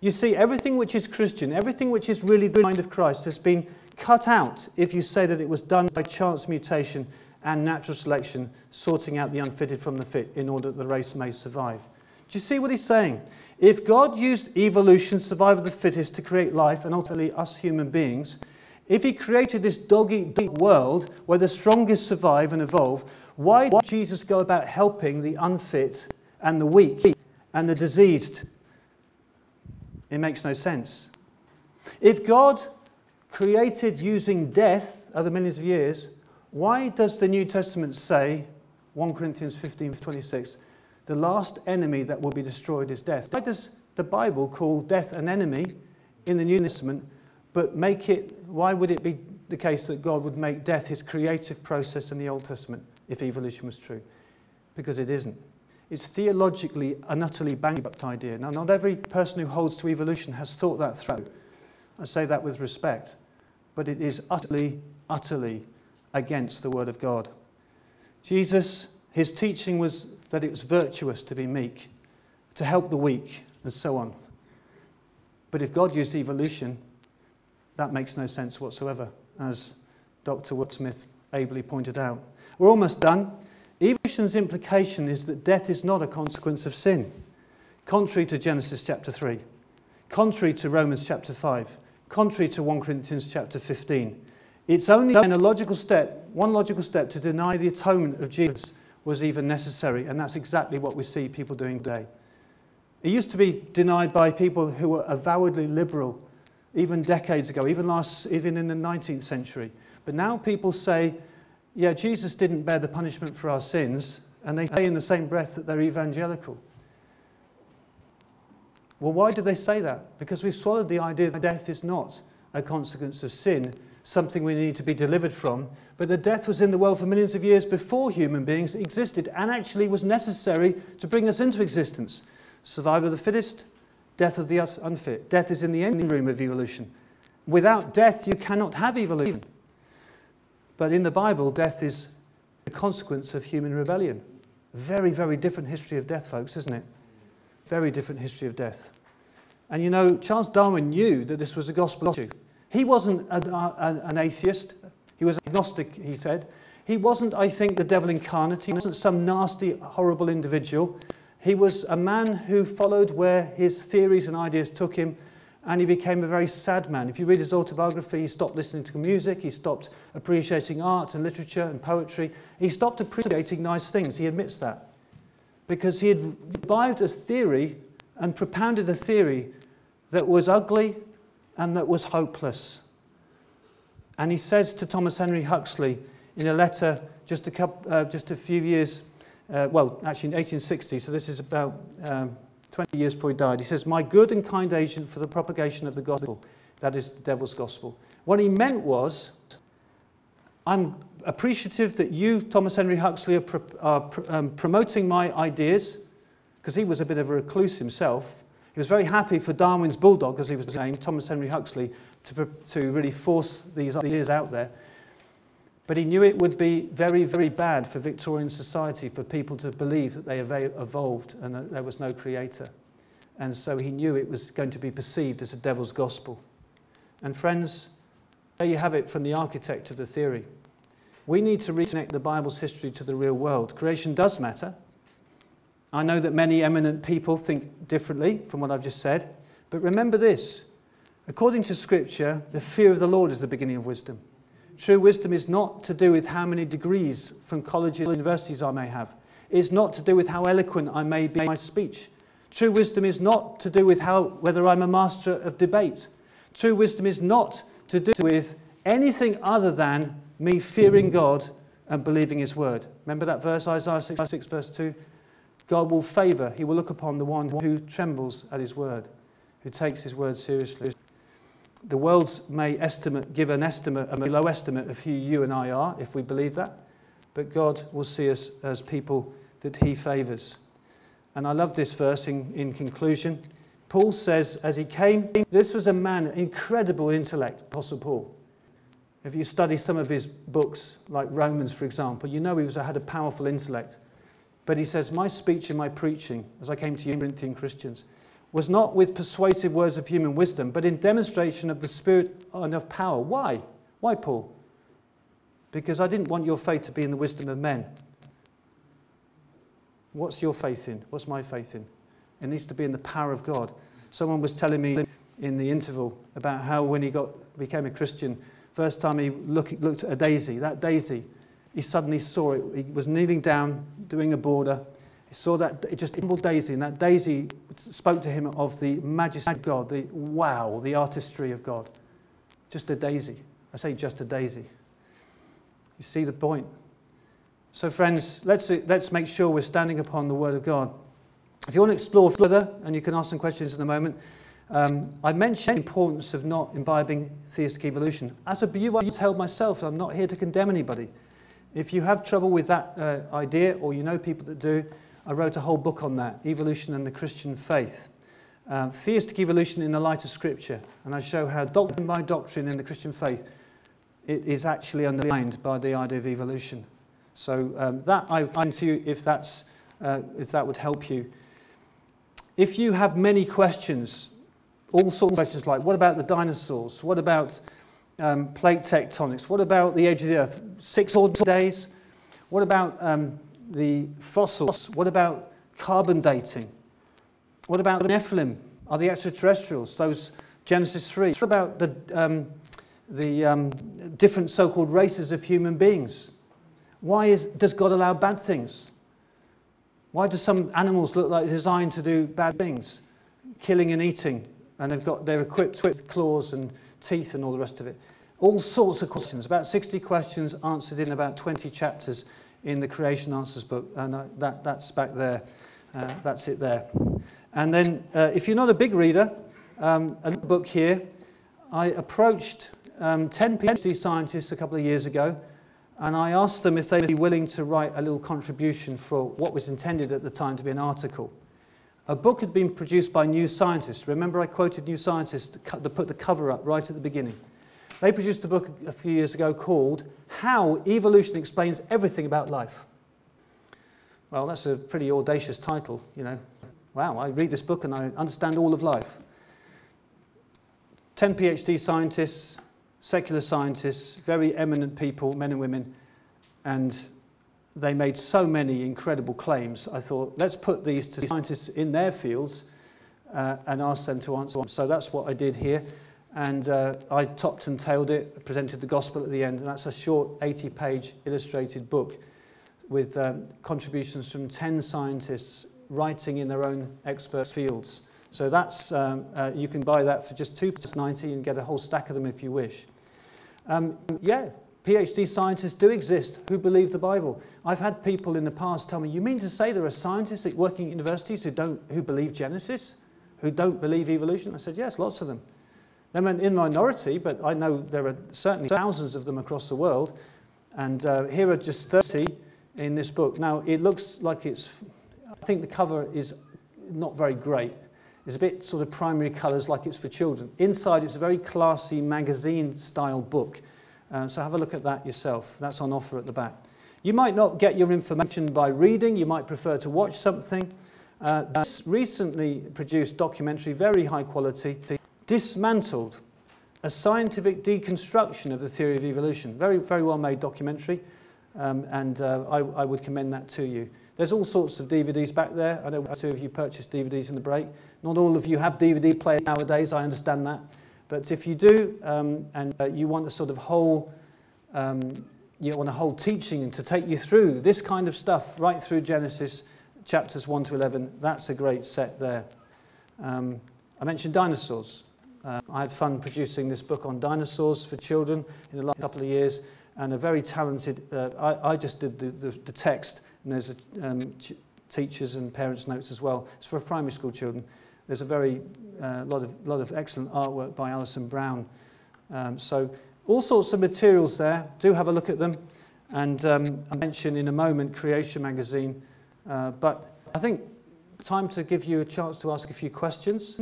You see, everything which is Christian, everything which is really the mind of Christ, has been cut out if you say that it was done by chance mutation and natural selection, sorting out the unfitted from the fit in order that the race may survive. Do you see what he's saying? If God used evolution, survival of the fittest, to create life and ultimately us human beings, if he created this dog eat dog world where the strongest survive and evolve, why did Jesus go about helping the unfit and the weak and the diseased it makes no sense. If God created using death over millions of years, why does the New Testament say, 1 Corinthians 15 26, the last enemy that will be destroyed is death? Why does the Bible call death an enemy in the New Testament, but make it, why would it be the case that God would make death his creative process in the Old Testament if evolution was true? Because it isn't. It's theologically an utterly bankrupt idea. Now, not every person who holds to evolution has thought that through. I say that with respect. But it is utterly, utterly against the Word of God. Jesus, his teaching was that it was virtuous to be meek, to help the weak, and so on. But if God used evolution, that makes no sense whatsoever, as Dr. Wilder-Smith ably pointed out. We're almost done. Evolution's implication is that death is not a consequence of sin, contrary to Genesis chapter 3, contrary to Romans chapter 5, contrary to 1 Corinthians chapter 15. It's only a logical step, one logical step to deny the atonement of Jesus was even necessary, and that's exactly what we see people doing today. It used to be denied by people who were avowedly liberal, even decades ago, even, last, even in the 19th century. But now people say, yeah, Jesus didn't bear the punishment for our sins, and they say in the same breath that they're evangelical. Well, why do they say that? Because we've swallowed the idea that death is not a consequence of sin, something we need to be delivered from, but that death was in the world for millions of years before human beings existed and actually was necessary to bring us into existence. Survival of the fittest, death of the unfit. Death is in the engine room of evolution. Without death, you cannot have evolution. But in the Bible, death is the consequence of human rebellion. Very, very different history of death, folks, isn't it? Very different history of death. And you know, Charles Darwin knew that this was a gospel issue. He wasn't a, uh, a, an atheist, he was agnostic, he said. He wasn't, I think, the devil incarnate. He wasn't some nasty, horrible individual. He was a man who followed where his theories and ideas took him, and he became a very sad man. If you read his autobiography, he stopped listening to music, he stopped appreciating art and literature and poetry, he stopped appreciating nice things. He admits that. Because he had revived a theory and propounded a theory that was ugly and that was hopeless. And he says to Thomas Henry Huxley in a letter just a, couple, uh, just a few years uh, well, actually in 1860, so this is about um, 20 years before he died. He says, My good and kind agent for the propagation of the gospel, that is the devil's gospel. What he meant was, I'm appreciative that you, Thomas Henry Huxley, are, pro- are pr- um, promoting my ideas, because he was a bit of a recluse himself. He was very happy for Darwin's bulldog, as he was named, Thomas Henry Huxley, to, to really force these ideas out there. But he knew it would be very, very bad for Victorian society for people to believe that they evolved and that there was no creator. And so he knew it was going to be perceived as a devil's gospel. And friends, there you have it from the architect of the theory. We need to reconnect the Bible's history to the real world. Creation does matter. I know that many eminent people think differently from what I've just said. But remember this according to Scripture, the fear of the Lord is the beginning of wisdom. True wisdom is not to do with how many degrees from colleges or universities I may have. It's not to do with how eloquent I may be in my speech. True wisdom is not to do with how, whether I'm a master of debate. True wisdom is not to do with anything other than me fearing God and believing His word. Remember that verse, Isaiah 66, verse 2? God will favor, He will look upon the one who trembles at His word, who takes His word seriously the world may estimate, give an estimate, a low estimate of who you and I are, if we believe that, but God will see us as people that He favours. And I love this verse in, in conclusion. Paul says, as he came, this was a man, incredible intellect, Apostle Paul. If you study some of his books, like Romans, for example, you know he was, had a powerful intellect. But he says, My speech and my preaching, as I came to you, Corinthian Christians, was not with persuasive words of human wisdom, but in demonstration of the Spirit and of power. Why? Why, Paul? Because I didn't want your faith to be in the wisdom of men. What's your faith in? What's my faith in? It needs to be in the power of God. Someone was telling me in the interval about how when he got, became a Christian, first time he look, looked at a daisy, that daisy, he suddenly saw it. He was kneeling down, doing a border, he saw that it just humble daisy, and that daisy spoke to him of the majesty of God, the wow, the artistry of God. Just a daisy. I say just a daisy. You see the point? So, friends, let's, let's make sure we're standing upon the Word of God. If you want to explore further, and you can ask some questions in a moment, um, I mentioned the importance of not imbibing theistic evolution. As a view I've held myself, I'm not here to condemn anybody. If you have trouble with that uh, idea, or you know people that do, I wrote a whole book on that, Evolution and the Christian Faith. Um, theistic evolution in the light of Scripture. And I show how doctrine by doctrine in the Christian faith it is actually underlined by the idea of evolution. So um, that I find to you if, that's, uh, if that would help you. If you have many questions, all sorts of questions like what about the dinosaurs? What about um, plate tectonics? What about the age of the earth? Six or days? What about um, the fossils? What about carbon dating? What about the Nephilim? Are the extraterrestrials? Those Genesis 3. What about the, um, the um, different so called races of human beings? Why is, does God allow bad things? Why do some animals look like they're designed to do bad things? Killing and eating. And they've got, they're equipped with claws and teeth and all the rest of it. All sorts of questions. About 60 questions answered in about 20 chapters in the Creation Answers book. And uh, that, that's back there. Uh, that's it there. And then, uh, if you're not a big reader, um, a book here, I approached um, 10 PhD scientists a couple of years ago and I asked them if they'd be willing to write a little contribution for what was intended at the time to be an article. A book had been produced by New Scientist. Remember, I quoted New Scientist to put the cover up right at the beginning. They produced a book a few years ago called How Evolution Explains Everything About Life. Well, that's a pretty audacious title, you know. Wow, I read this book and I understand all of life. 10 PhD scientists, secular scientists, very eminent people, men and women, and they made so many incredible claims. I thought, let's put these to scientists in their fields uh, and ask them to answer. So that's what I did here. And uh, I topped and tailed it, presented the gospel at the end, and that's a short 80 page illustrated book with um, contributions from 10 scientists writing in their own expert fields. So that's, um, uh, you can buy that for just £2.90 and get a whole stack of them if you wish. Um, yeah, PhD scientists do exist who believe the Bible. I've had people in the past tell me, you mean to say there are scientists at working universities who, don't, who believe Genesis, who don't believe evolution? I said, yes, lots of them. They're in minority, but I know there are certainly thousands of them across the world. And uh, here are just 30 in this book. Now, it looks like it's, I think the cover is not very great. It's a bit sort of primary colours like it's for children. Inside, it's a very classy magazine style book. Uh, so have a look at that yourself. That's on offer at the back. You might not get your information by reading, you might prefer to watch something. Uh, this recently produced documentary, very high quality, Dismantled, a scientific deconstruction of the theory of evolution. Very, very well made documentary, um, and uh, I, I would commend that to you. There's all sorts of DVDs back there. I know two of you purchased DVDs in the break. Not all of you have DVD players nowadays, I understand that. But if you do, um, and uh, you want a sort of whole, um, you want a whole teaching to take you through this kind of stuff, right through Genesis chapters 1 to 11, that's a great set there. Um, I mentioned dinosaurs. Uh, I had fun producing this book on dinosaurs for children in the last couple of years, and a very talented, uh, I, I just did the, the, the text, and there's a, um, teachers and parents' notes as well. It's for primary school children. There's a very uh, lot, of, lot of excellent artwork by Alison Brown. Um, so all sorts of materials there. Do have a look at them. And um, I mention in a moment Creation Magazine. Uh, but I think time to give you a chance to ask a few questions.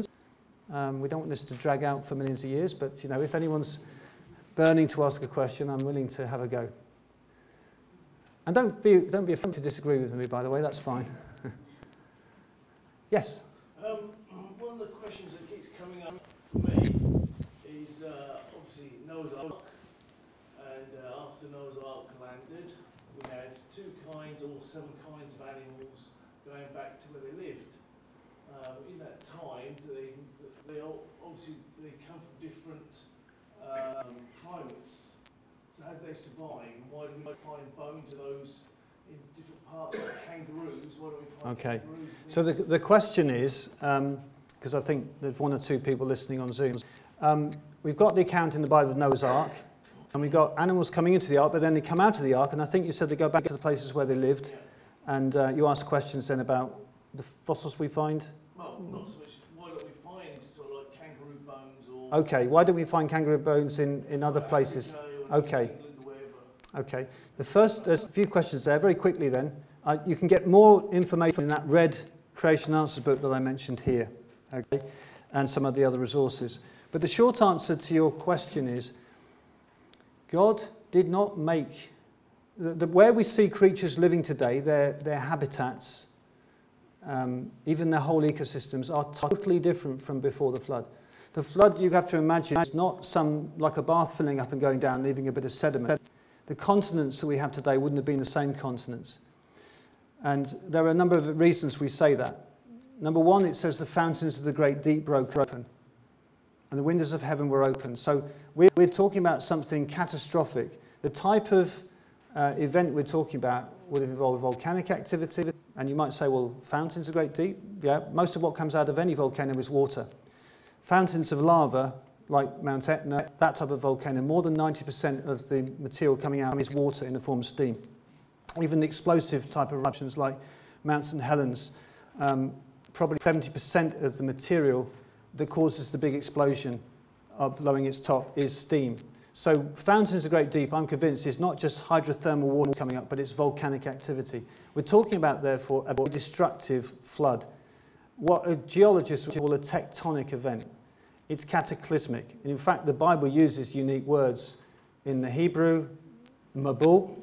Um, we don't want this to drag out for millions of years, but you know, if anyone's burning to ask a question, I'm willing to have a go. And don't be, don't be afraid to disagree with me, by the way, that's fine. yes? Um, one of the questions that keeps coming up for me is uh, obviously Noah's Ark. And uh, after Noah's Ark landed, we had two kinds or seven kinds of animals going back to where they lived. Um, in that time, they, they all, obviously they come from different um, climates. So how did they survive? And why do we find bones of those in different parts, like kangaroos? Why do we find okay. kangaroos? So the, the question is, because um, I think there's one or two people listening on Zoom, um, we've got the account in the Bible of Noah's Ark, and we've got animals coming into the ark, but then they come out of the ark, and I think you said they go back to the places where they lived. Yeah. And uh, you asked questions then about the fossils we find. Well, not so much. Why don't we find sort of like kangaroo bones or? Okay, why don't we find kangaroo bones in, in other places? Okay. Okay. The first, there's a few questions there. Very quickly then, uh, you can get more information in that red creation answer book that I mentioned here, okay, and some of the other resources. But the short answer to your question is, God did not make, the, the, where we see creatures living today, their, their habitats, um, even their whole ecosystems, are totally different from before the flood. The flood, you have to imagine, is not some like a bath filling up and going down, leaving a bit of sediment the continents that we have today wouldn't have been the same continents. And there are a number of reasons we say that. Number one, it says the fountains of the great deep broke open and the windows of heaven were open. So we're, we're talking about something catastrophic. The type of uh, event we're talking about would have involved volcanic activity, And you might say, well, fountains are great deep. Yeah, most of what comes out of any volcano is water. Fountains of lava, like Mount Etna, that type of volcano, more than 90% of the material coming out is water in the form of steam. Even the explosive type of eruptions like Mount St. Helens, um, probably 70% of the material that causes the big explosion of blowing its top is steam. So fountains of great deep, I'm convinced, is not just hydrothermal water coming up, but it's volcanic activity. We're talking about, therefore, a destructive flood What a geologist would call a tectonic event. It's cataclysmic. And in fact, the Bible uses unique words. In the Hebrew, Mabul,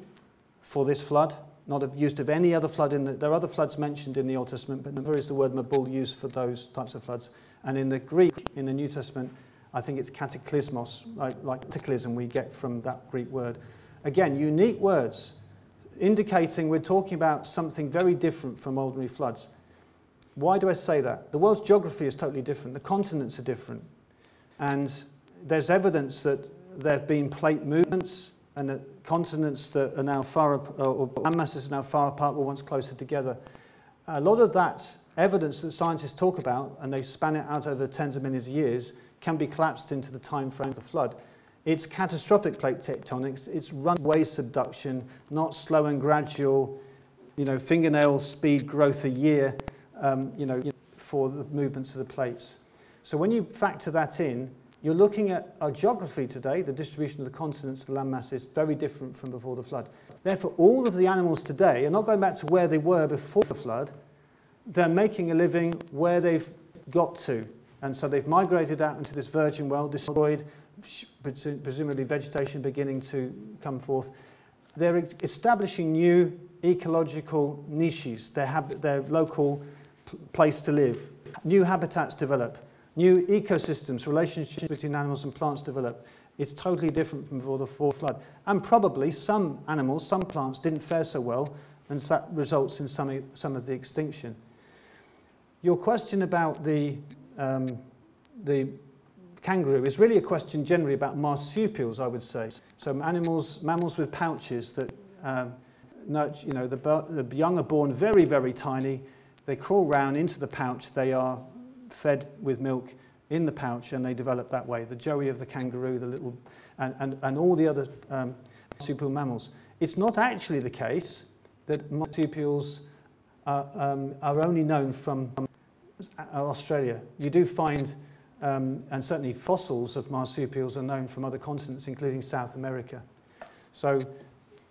for this flood, not used of any other flood. In the, there are other floods mentioned in the Old Testament, but never is the word Mabul used for those types of floods. And in the Greek, in the New Testament, I think it's cataclysmos, like, like cataclysm we get from that Greek word. Again, unique words indicating we're talking about something very different from ordinary floods. Why do I say that? The world's geography is totally different, the continents are different. And there's evidence that there have been plate movements and that continents that are now far apart, uh, or land masses are now far apart were once closer together. A lot of that evidence that scientists talk about, and they span it out over tens of millions of years, can be collapsed into the time frame of the flood. It's catastrophic plate tectonics. It's runaway subduction, not slow and gradual, you know, fingernail speed growth a year, um, you know, for the movements of the plates. So when you factor that in, you're looking at our geography today, the distribution of the continents, the land masses, very different from before the flood. Therefore, all of the animals today are not going back to where they were before the flood. They're making a living where they've got to. And so they've migrated out into this virgin world, destroyed, presumably vegetation beginning to come forth. They're establishing new ecological niches, their, their local place to live. New habitats develop, new ecosystems, relationships between animals and plants develop. It's totally different from before the fourth flood. And probably some animals, some plants didn't fare so well, and that results in some, some of the extinction. Your question about the um, the kangaroo is really a question generally about marsupials, I would say. So animals, mammals with pouches that, um, nurture, you know, the, the young are born very, very tiny. They crawl round into the pouch. They are fed with milk in the pouch and they develop that way. The joey of the kangaroo, the little, and, and, and all the other um, marsupial mammals. It's not actually the case that marsupials are, um, are only known from Australia. You do find, um, and certainly fossils of marsupials are known from other continents, including South America. So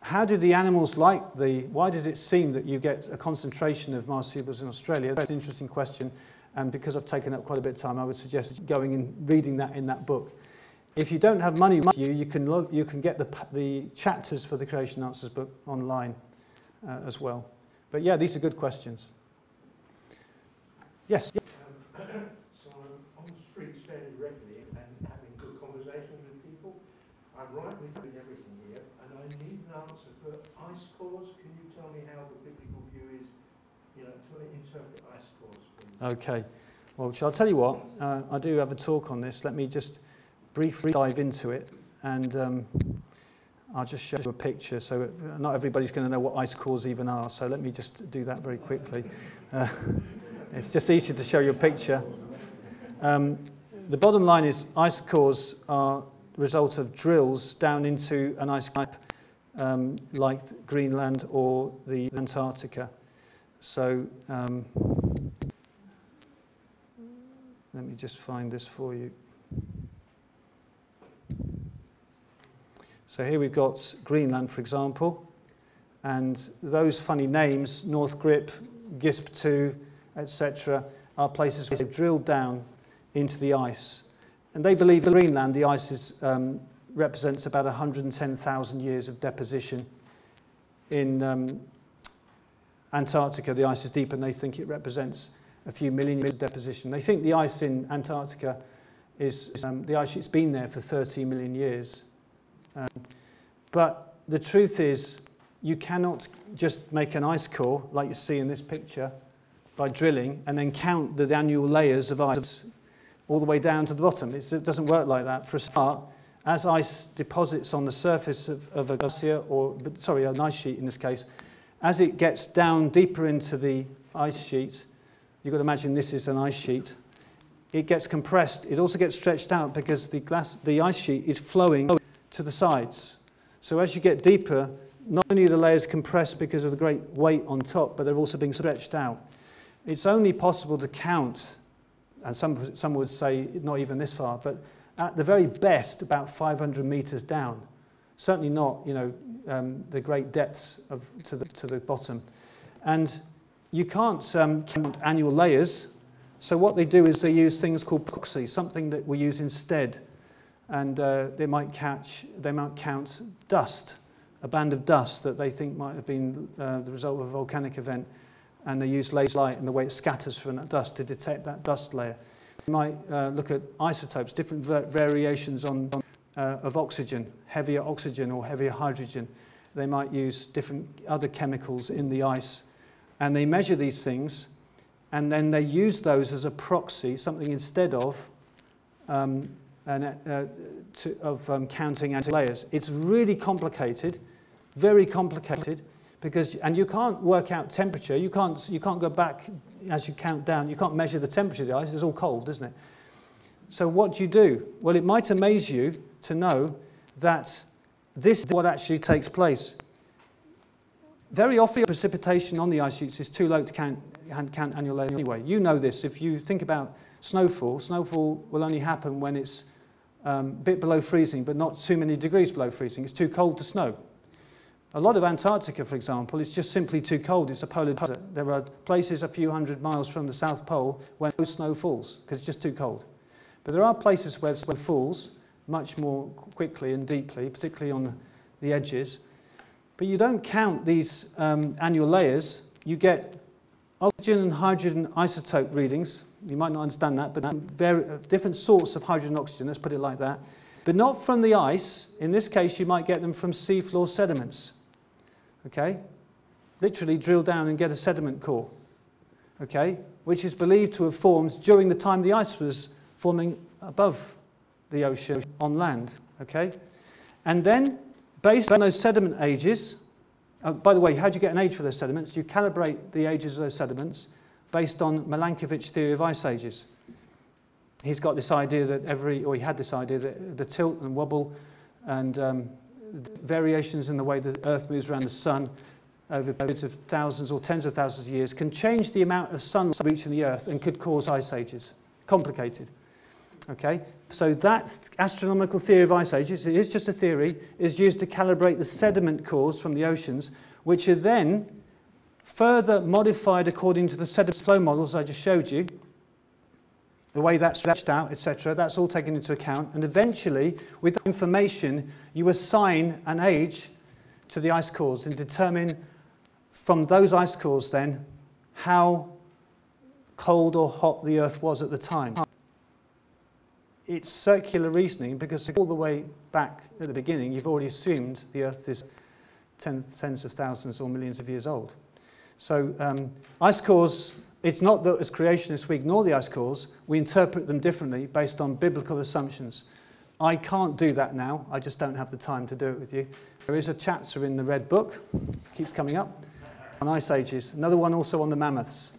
how did the animals like the, why does it seem that you get a concentration of marsupials in Australia? That's an interesting question. And because I've taken up quite a bit of time, I would suggest going and reading that in that book. If you don't have money with you, you can, look, you can get the, the chapters for the Creation Answers book online uh, as well. But yeah, these are good questions. Yes. Um, so I'm on the streets fairly regularly and having good conversations with people. I'm right with you in everything here, and I need an answer for ice cores. Can you tell me how the biblical view is, you know, to interpret ice cores, please? Okay. Well, shall I tell you what? Uh, I do have a talk on this. Let me just briefly dive into it, and um, I'll just show you a picture. So not everybody's going to know what ice cores even are. So let me just do that very quickly. Uh, it's just easier to show you a picture. Um, the bottom line is ice cores are the result of drills down into an ice cap um, like Greenland or the Antarctica. So um, let me just find this for you. So here we've got Greenland, for example, and those funny names, North GRIP, GISP 2, etc., are places where they've drilled down into the ice. And they believe in Greenland, the ice is, um, represents about 110,000 years of deposition. In um, Antarctica, the ice is deep, and they think it represents a few million years of deposition. They think the ice in Antarctica is, um, the ice sheet's been there for 30 million years. Um, but the truth is, you cannot just make an ice core like you see in this picture by drilling and then count the annual layers of ice all the way down to the bottom. It's, it doesn't work like that. For a start, as ice deposits on the surface of, of a glacier, or sorry, an ice sheet in this case, as it gets down deeper into the ice sheet, you've got to imagine this is an ice sheet, it gets compressed. It also gets stretched out because the, glass, the ice sheet is flowing to the sides. So as you get deeper, not only are the layers compressed because of the great weight on top, but they're also being stretched out. It's only possible to count, and some, some would say not even this far, but at the very best, about 500 meters down. Certainly not, you know, um, the great depths of, to, the, to the bottom. And you can't um, count annual layers. So what they do is they use things called proxy, something that we use instead. And uh, they might catch, they might count dust, a band of dust that they think might have been uh, the result of a volcanic event. And they use laser light and the way it scatters from that dust to detect that dust layer. They might uh, look at isotopes, different va- variations on, on uh, of oxygen, heavier oxygen or heavier hydrogen. They might use different other chemicals in the ice. And they measure these things and then they use those as a proxy, something instead of, um, an, uh, to, of um, counting anti layers. It's really complicated, very complicated, because and you can't work out temperature. You can't you can't go back as you count down. You can't measure the temperature of the ice. It's all cold, isn't it? So what do you do? Well, it might amaze you to know that this is what actually takes place. Very often precipitation on the ice sheets is too low to count, count annual anyway. You know this. If you think about snowfall, snowfall will only happen when it's um, a bit below freezing, but not too many degrees below freezing. It's too cold to snow. A lot of Antarctica, for example, is just simply too cold. It's a polar desert. There are places a few hundred miles from the South Pole where no snow falls because it's just too cold. But there are places where snow falls much more quickly and deeply, particularly on the edges. But you don't count these um, annual layers. You get oxygen and hydrogen isotope readings. You might not understand that, but uh, different sorts of hydrogen and oxygen, let's put it like that. But not from the ice. In this case, you might get them from seafloor sediments. Okay? Literally drill down and get a sediment core. Okay? Which is believed to have formed during the time the ice was forming above the ocean on land. Okay? And then, based on those sediment ages, uh, by the way, how do you get an age for those sediments? You calibrate the ages of those sediments based on Milankovitch theory of ice ages. He's got this idea that every, or he had this idea that the tilt and wobble and um, variations in the way the Earth moves around the sun over periods of thousands or tens of thousands of years can change the amount of sun reaching the Earth and could cause ice ages. Complicated. Okay, so that astronomical theory of ice ages, it is just a theory, is used to calibrate the sediment cores from the oceans, which are then further modified according to the sediment flow models I just showed you, the way that's stretched out, etc. That's all taken into account. And eventually, with that information, you assign an age to the ice cores and determine from those ice cores then how cold or hot the Earth was at the time. It's circular reasoning because all the way back at the beginning, you've already assumed the Earth is tens, tens of thousands or millions of years old. So um, ice cores, it's not that as creationists we ignore the ice cores, we interpret them differently based on biblical assumptions. I can't do that now, I just don't have the time to do it with you. There is a chapter in the Red Book, keeps coming up, on ice ages. Another one also on the mammoths.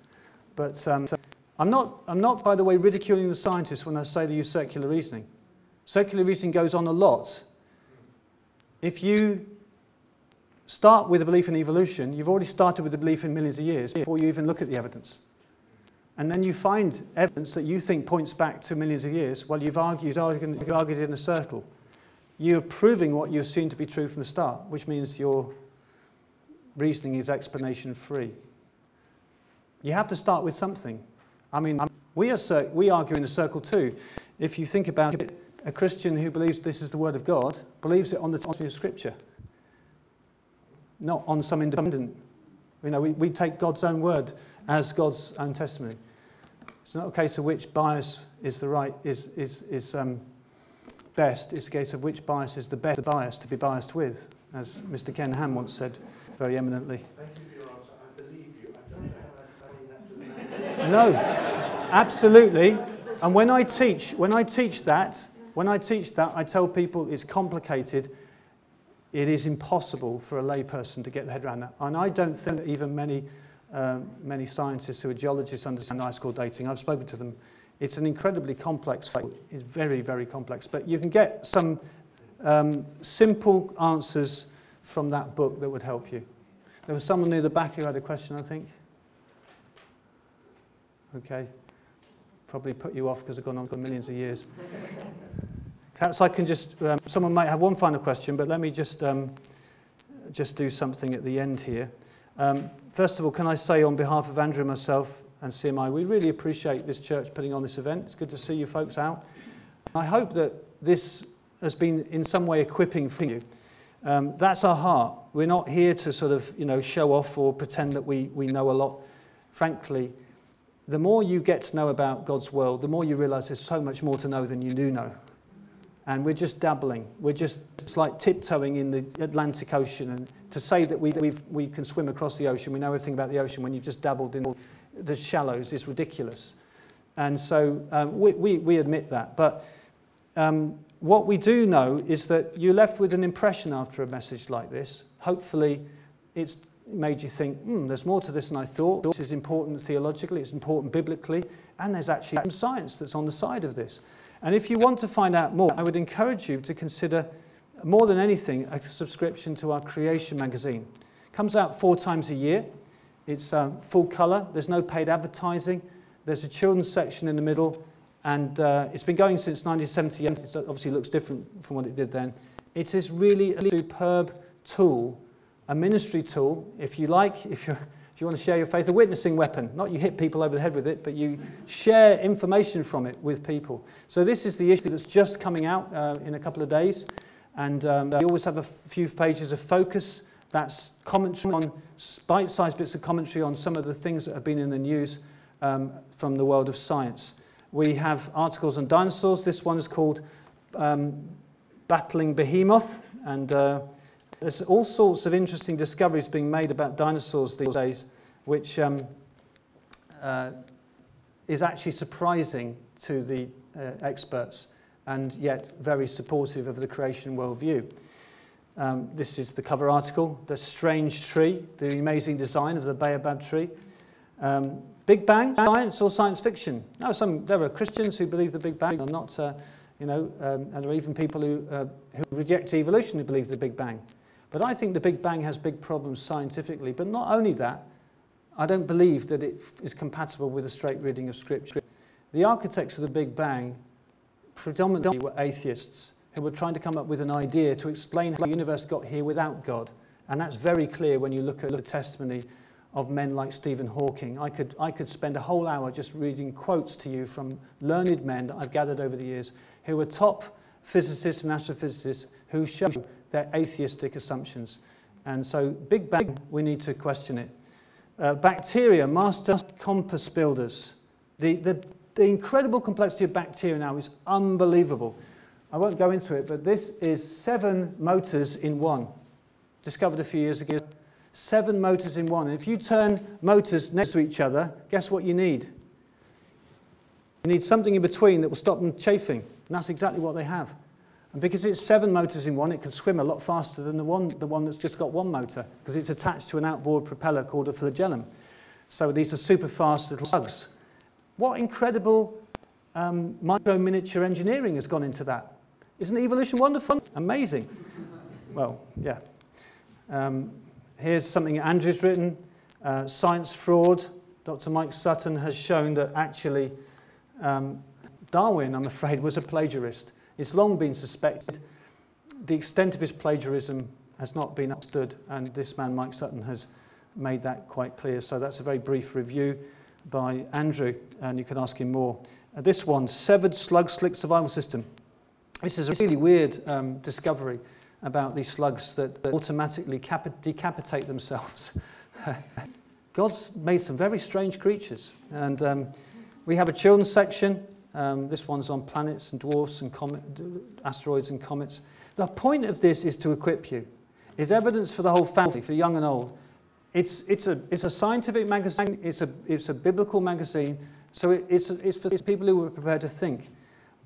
But um, I'm, not, I'm not, by the way, ridiculing the scientists when I say they use circular reasoning. Circular reasoning goes on a lot. If you start with a belief in evolution, you've already started with a belief in millions of years before you even look at the evidence. And then you find evidence that you think points back to millions of years. Well, you've argued, argued, argued in a circle. You're proving what you assume to be true from the start, which means your reasoning is explanation free. You have to start with something. I mean, we, are, we argue in a circle too. If you think about it, a Christian who believes this is the Word of God believes it on the top of Scripture, not on some independent. You know, we, we take God's own word as God's own testimony. It's not a case of which bias is the right is is is um, best. It's a case of which bias is the best bias to be biased with, as Mr. Ken Ham once said very eminently. Thank you for your answer. I believe you. I don't know how to explain that to the No, absolutely. And when I teach, when I teach that, when I teach that, I tell people it's complicated. it is impossible for a layperson to get their head around that. And I don't think that even many, um, many scientists who are geologists understand ice core dating. I've spoken to them. It's an incredibly complex field. It's very, very complex. But you can get some um, simple answers from that book that would help you. There was someone near the back who had a question, I think. Okay. Probably put you off because I've gone on for millions of years. Perhaps I can just, um, someone might have one final question, but let me just, um, just do something at the end here. Um, first of all, can I say on behalf of Andrew and myself and CMI, we really appreciate this church putting on this event. It's good to see you folks out. I hope that this has been in some way equipping for you. Um, that's our heart. We're not here to sort of, you know, show off or pretend that we, we know a lot. Frankly, the more you get to know about God's world, the more you realize there's so much more to know than you do know. And we're just dabbling. We're just it's like tiptoeing in the Atlantic Ocean. And to say that we, we can swim across the ocean, we know everything about the ocean when you've just dabbled in the shallows is ridiculous. And so um, we, we, we admit that. But um, what we do know is that you're left with an impression after a message like this. Hopefully, it's made you think, hmm, there's more to this than I thought. This is important theologically, it's important biblically, and there's actually some science that's on the side of this. And if you want to find out more, I would encourage you to consider, more than anything, a subscription to our Creation magazine. It comes out four times a year. It's um, full colour. There's no paid advertising. There's a children's section in the middle, and uh, it's been going since 1978. It obviously looks different from what it did then. It is really a superb tool, a ministry tool, if you like, if if you want to share your faith, a witnessing weapon. Not you hit people over the head with it, but you share information from it with people. So this is the issue that's just coming out uh, in a couple of days. And um, we always have a few pages of focus. That's commentary on bite-sized bits of commentary on some of the things that have been in the news um, from the world of science. We have articles on dinosaurs. This one is called um, Battling Behemoth. And uh, there's all sorts of interesting discoveries being made about dinosaurs these days, which um, uh, is actually surprising to the uh, experts and yet very supportive of the creation worldview. Um, this is the cover article, The Strange Tree, the amazing design of the baobab tree. Um, Big Bang, science or science fiction? No, some, there are Christians who believe the Big Bang are not, uh, you know, um, and there are even people who, uh, who reject evolution who believe the Big Bang. But I think the Big Bang has big problems scientifically. But not only that, I don't believe that it is compatible with a straight reading of Scripture. The architects of the Big Bang predominantly were atheists who were trying to come up with an idea to explain how the universe got here without God. And that's very clear when you look at the testimony of men like Stephen Hawking. I could, I could spend a whole hour just reading quotes to you from learned men that I've gathered over the years who were top physicists and astrophysicists who show their atheistic assumptions. And so, Big Bang, we need to question it. Uh, bacteria, master compass builders. The, the, the incredible complexity of bacteria now is unbelievable. I won't go into it, but this is seven motors in one. Discovered a few years ago. Seven motors in one. And if you turn motors next to each other, guess what you need? You need something in between that will stop them chafing. And that's exactly what they have. And because it's seven motors in one, it can swim a lot faster than the one, the one that's just got one motor, because it's attached to an outboard propeller called a flagellum. So these are super fast little slugs. What incredible um, micro miniature engineering has gone into that? Isn't evolution wonderful? Amazing. Well, yeah. Um, here's something Andrew's written uh, Science Fraud. Dr. Mike Sutton has shown that actually um, Darwin, I'm afraid, was a plagiarist. It's long been suspected. The extent of his plagiarism has not been understood, and this man, Mike Sutton, has made that quite clear. So that's a very brief review by Andrew, and you can ask him more. Uh, this one, Severed Slug Slick Survival System. This is a really weird um, discovery about these slugs that, that automatically decapitate themselves. God's made some very strange creatures, and um, we have a children's section Um, this one's on planets and dwarfs and comet, asteroids and comets. The point of this is to equip you. It's evidence for the whole family, for young and old. It's, it's, a, it's a scientific magazine, it's a, it's a biblical magazine, so it, it's, it's for these people who are prepared to think.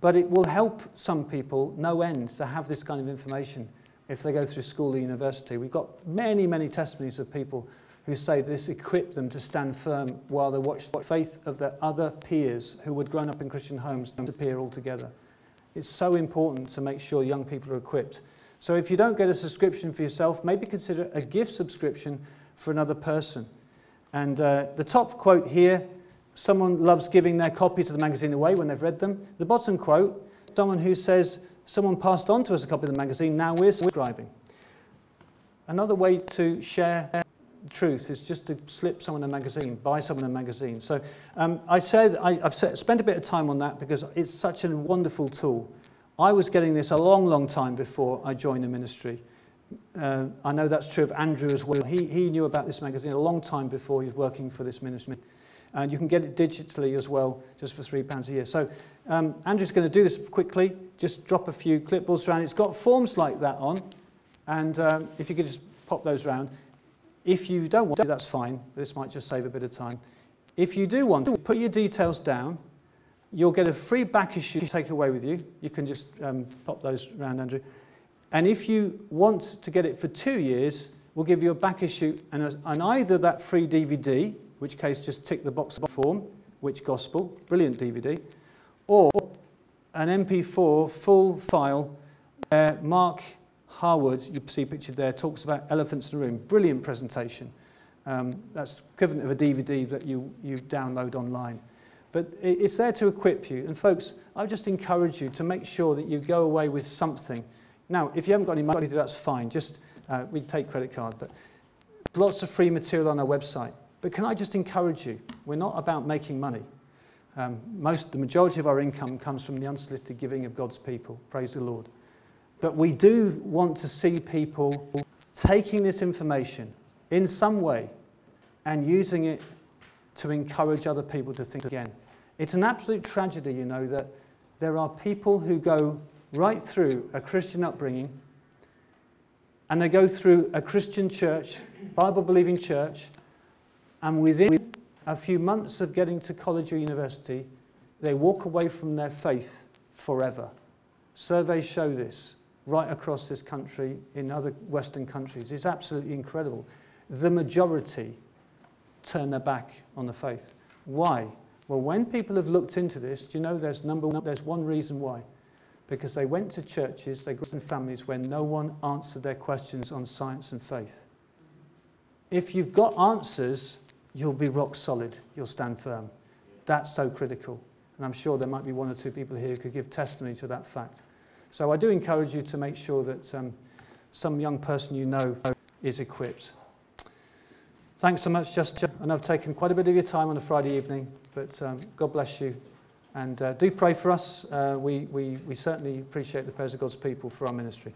But it will help some people, no end, to have this kind of information if they go through school or university. We've got many, many testimonies of people who say this equipped them to stand firm while they watched the faith of their other peers who had grown up in Christian homes disappear altogether. It's so important to make sure young people are equipped. So if you don't get a subscription for yourself, maybe consider a gift subscription for another person. And uh, the top quote here someone loves giving their copy of the magazine away when they've read them. The bottom quote someone who says, Someone passed on to us a copy of the magazine, now we're subscribing. Another way to share truth is just to slip someone a magazine, buy someone a magazine. So um, I said I, set, spent a bit of time on that because it's such a wonderful tool. I was getting this a long, long time before I joined the ministry. Uh, I know that's true of Andrew as well. He, he knew about this magazine a long time before he was working for this ministry. And you can get it digitally as well, just for £3 a year. So um, Andrew's going to do this quickly. Just drop a few clipboards around. It's got forms like that on. And um, if you could just pop those around. If you don't want to, that's fine. This might just save a bit of time. If you do want to, put your details down. You'll get a free back issue to take away with you. You can just um, pop those around, Andrew. And if you want to get it for two years, we'll give you a back issue and, a, and either that free DVD, which case just tick the box form, which gospel, brilliant DVD, or an MP4 full file where Mark Harwood, you see pictured there, talks about elephants in the room. Brilliant presentation. Um, that's equivalent of a DVD that you, you download online. But it's there to equip you. And folks, I just encourage you to make sure that you go away with something. Now, if you haven't got any money, that's fine. Just uh, we take credit card, but lots of free material on our website. But can I just encourage you? We're not about making money. Um, most, the majority of our income comes from the unsolicited giving of God's people. Praise the Lord. But we do want to see people taking this information in some way and using it to encourage other people to think again. It's an absolute tragedy, you know, that there are people who go right through a Christian upbringing and they go through a Christian church, Bible believing church, and within a few months of getting to college or university, they walk away from their faith forever. Surveys show this right across this country, in other Western countries. It's absolutely incredible. The majority turn their back on the faith. Why? Well, when people have looked into this, do you know there's number one, there's one reason why? Because they went to churches, they grew up in families where no one answered their questions on science and faith. If you've got answers, you'll be rock solid, you'll stand firm. That's so critical. And I'm sure there might be one or two people here who could give testimony to that fact. So I do encourage you to make sure that um, some young person you know is equipped. Thanks so much, Just. And I've taken quite a bit of your time on a Friday evening, but um, God bless you. And uh, do pray for us. Uh, we, we, we certainly appreciate the prayers of God's people for our ministry.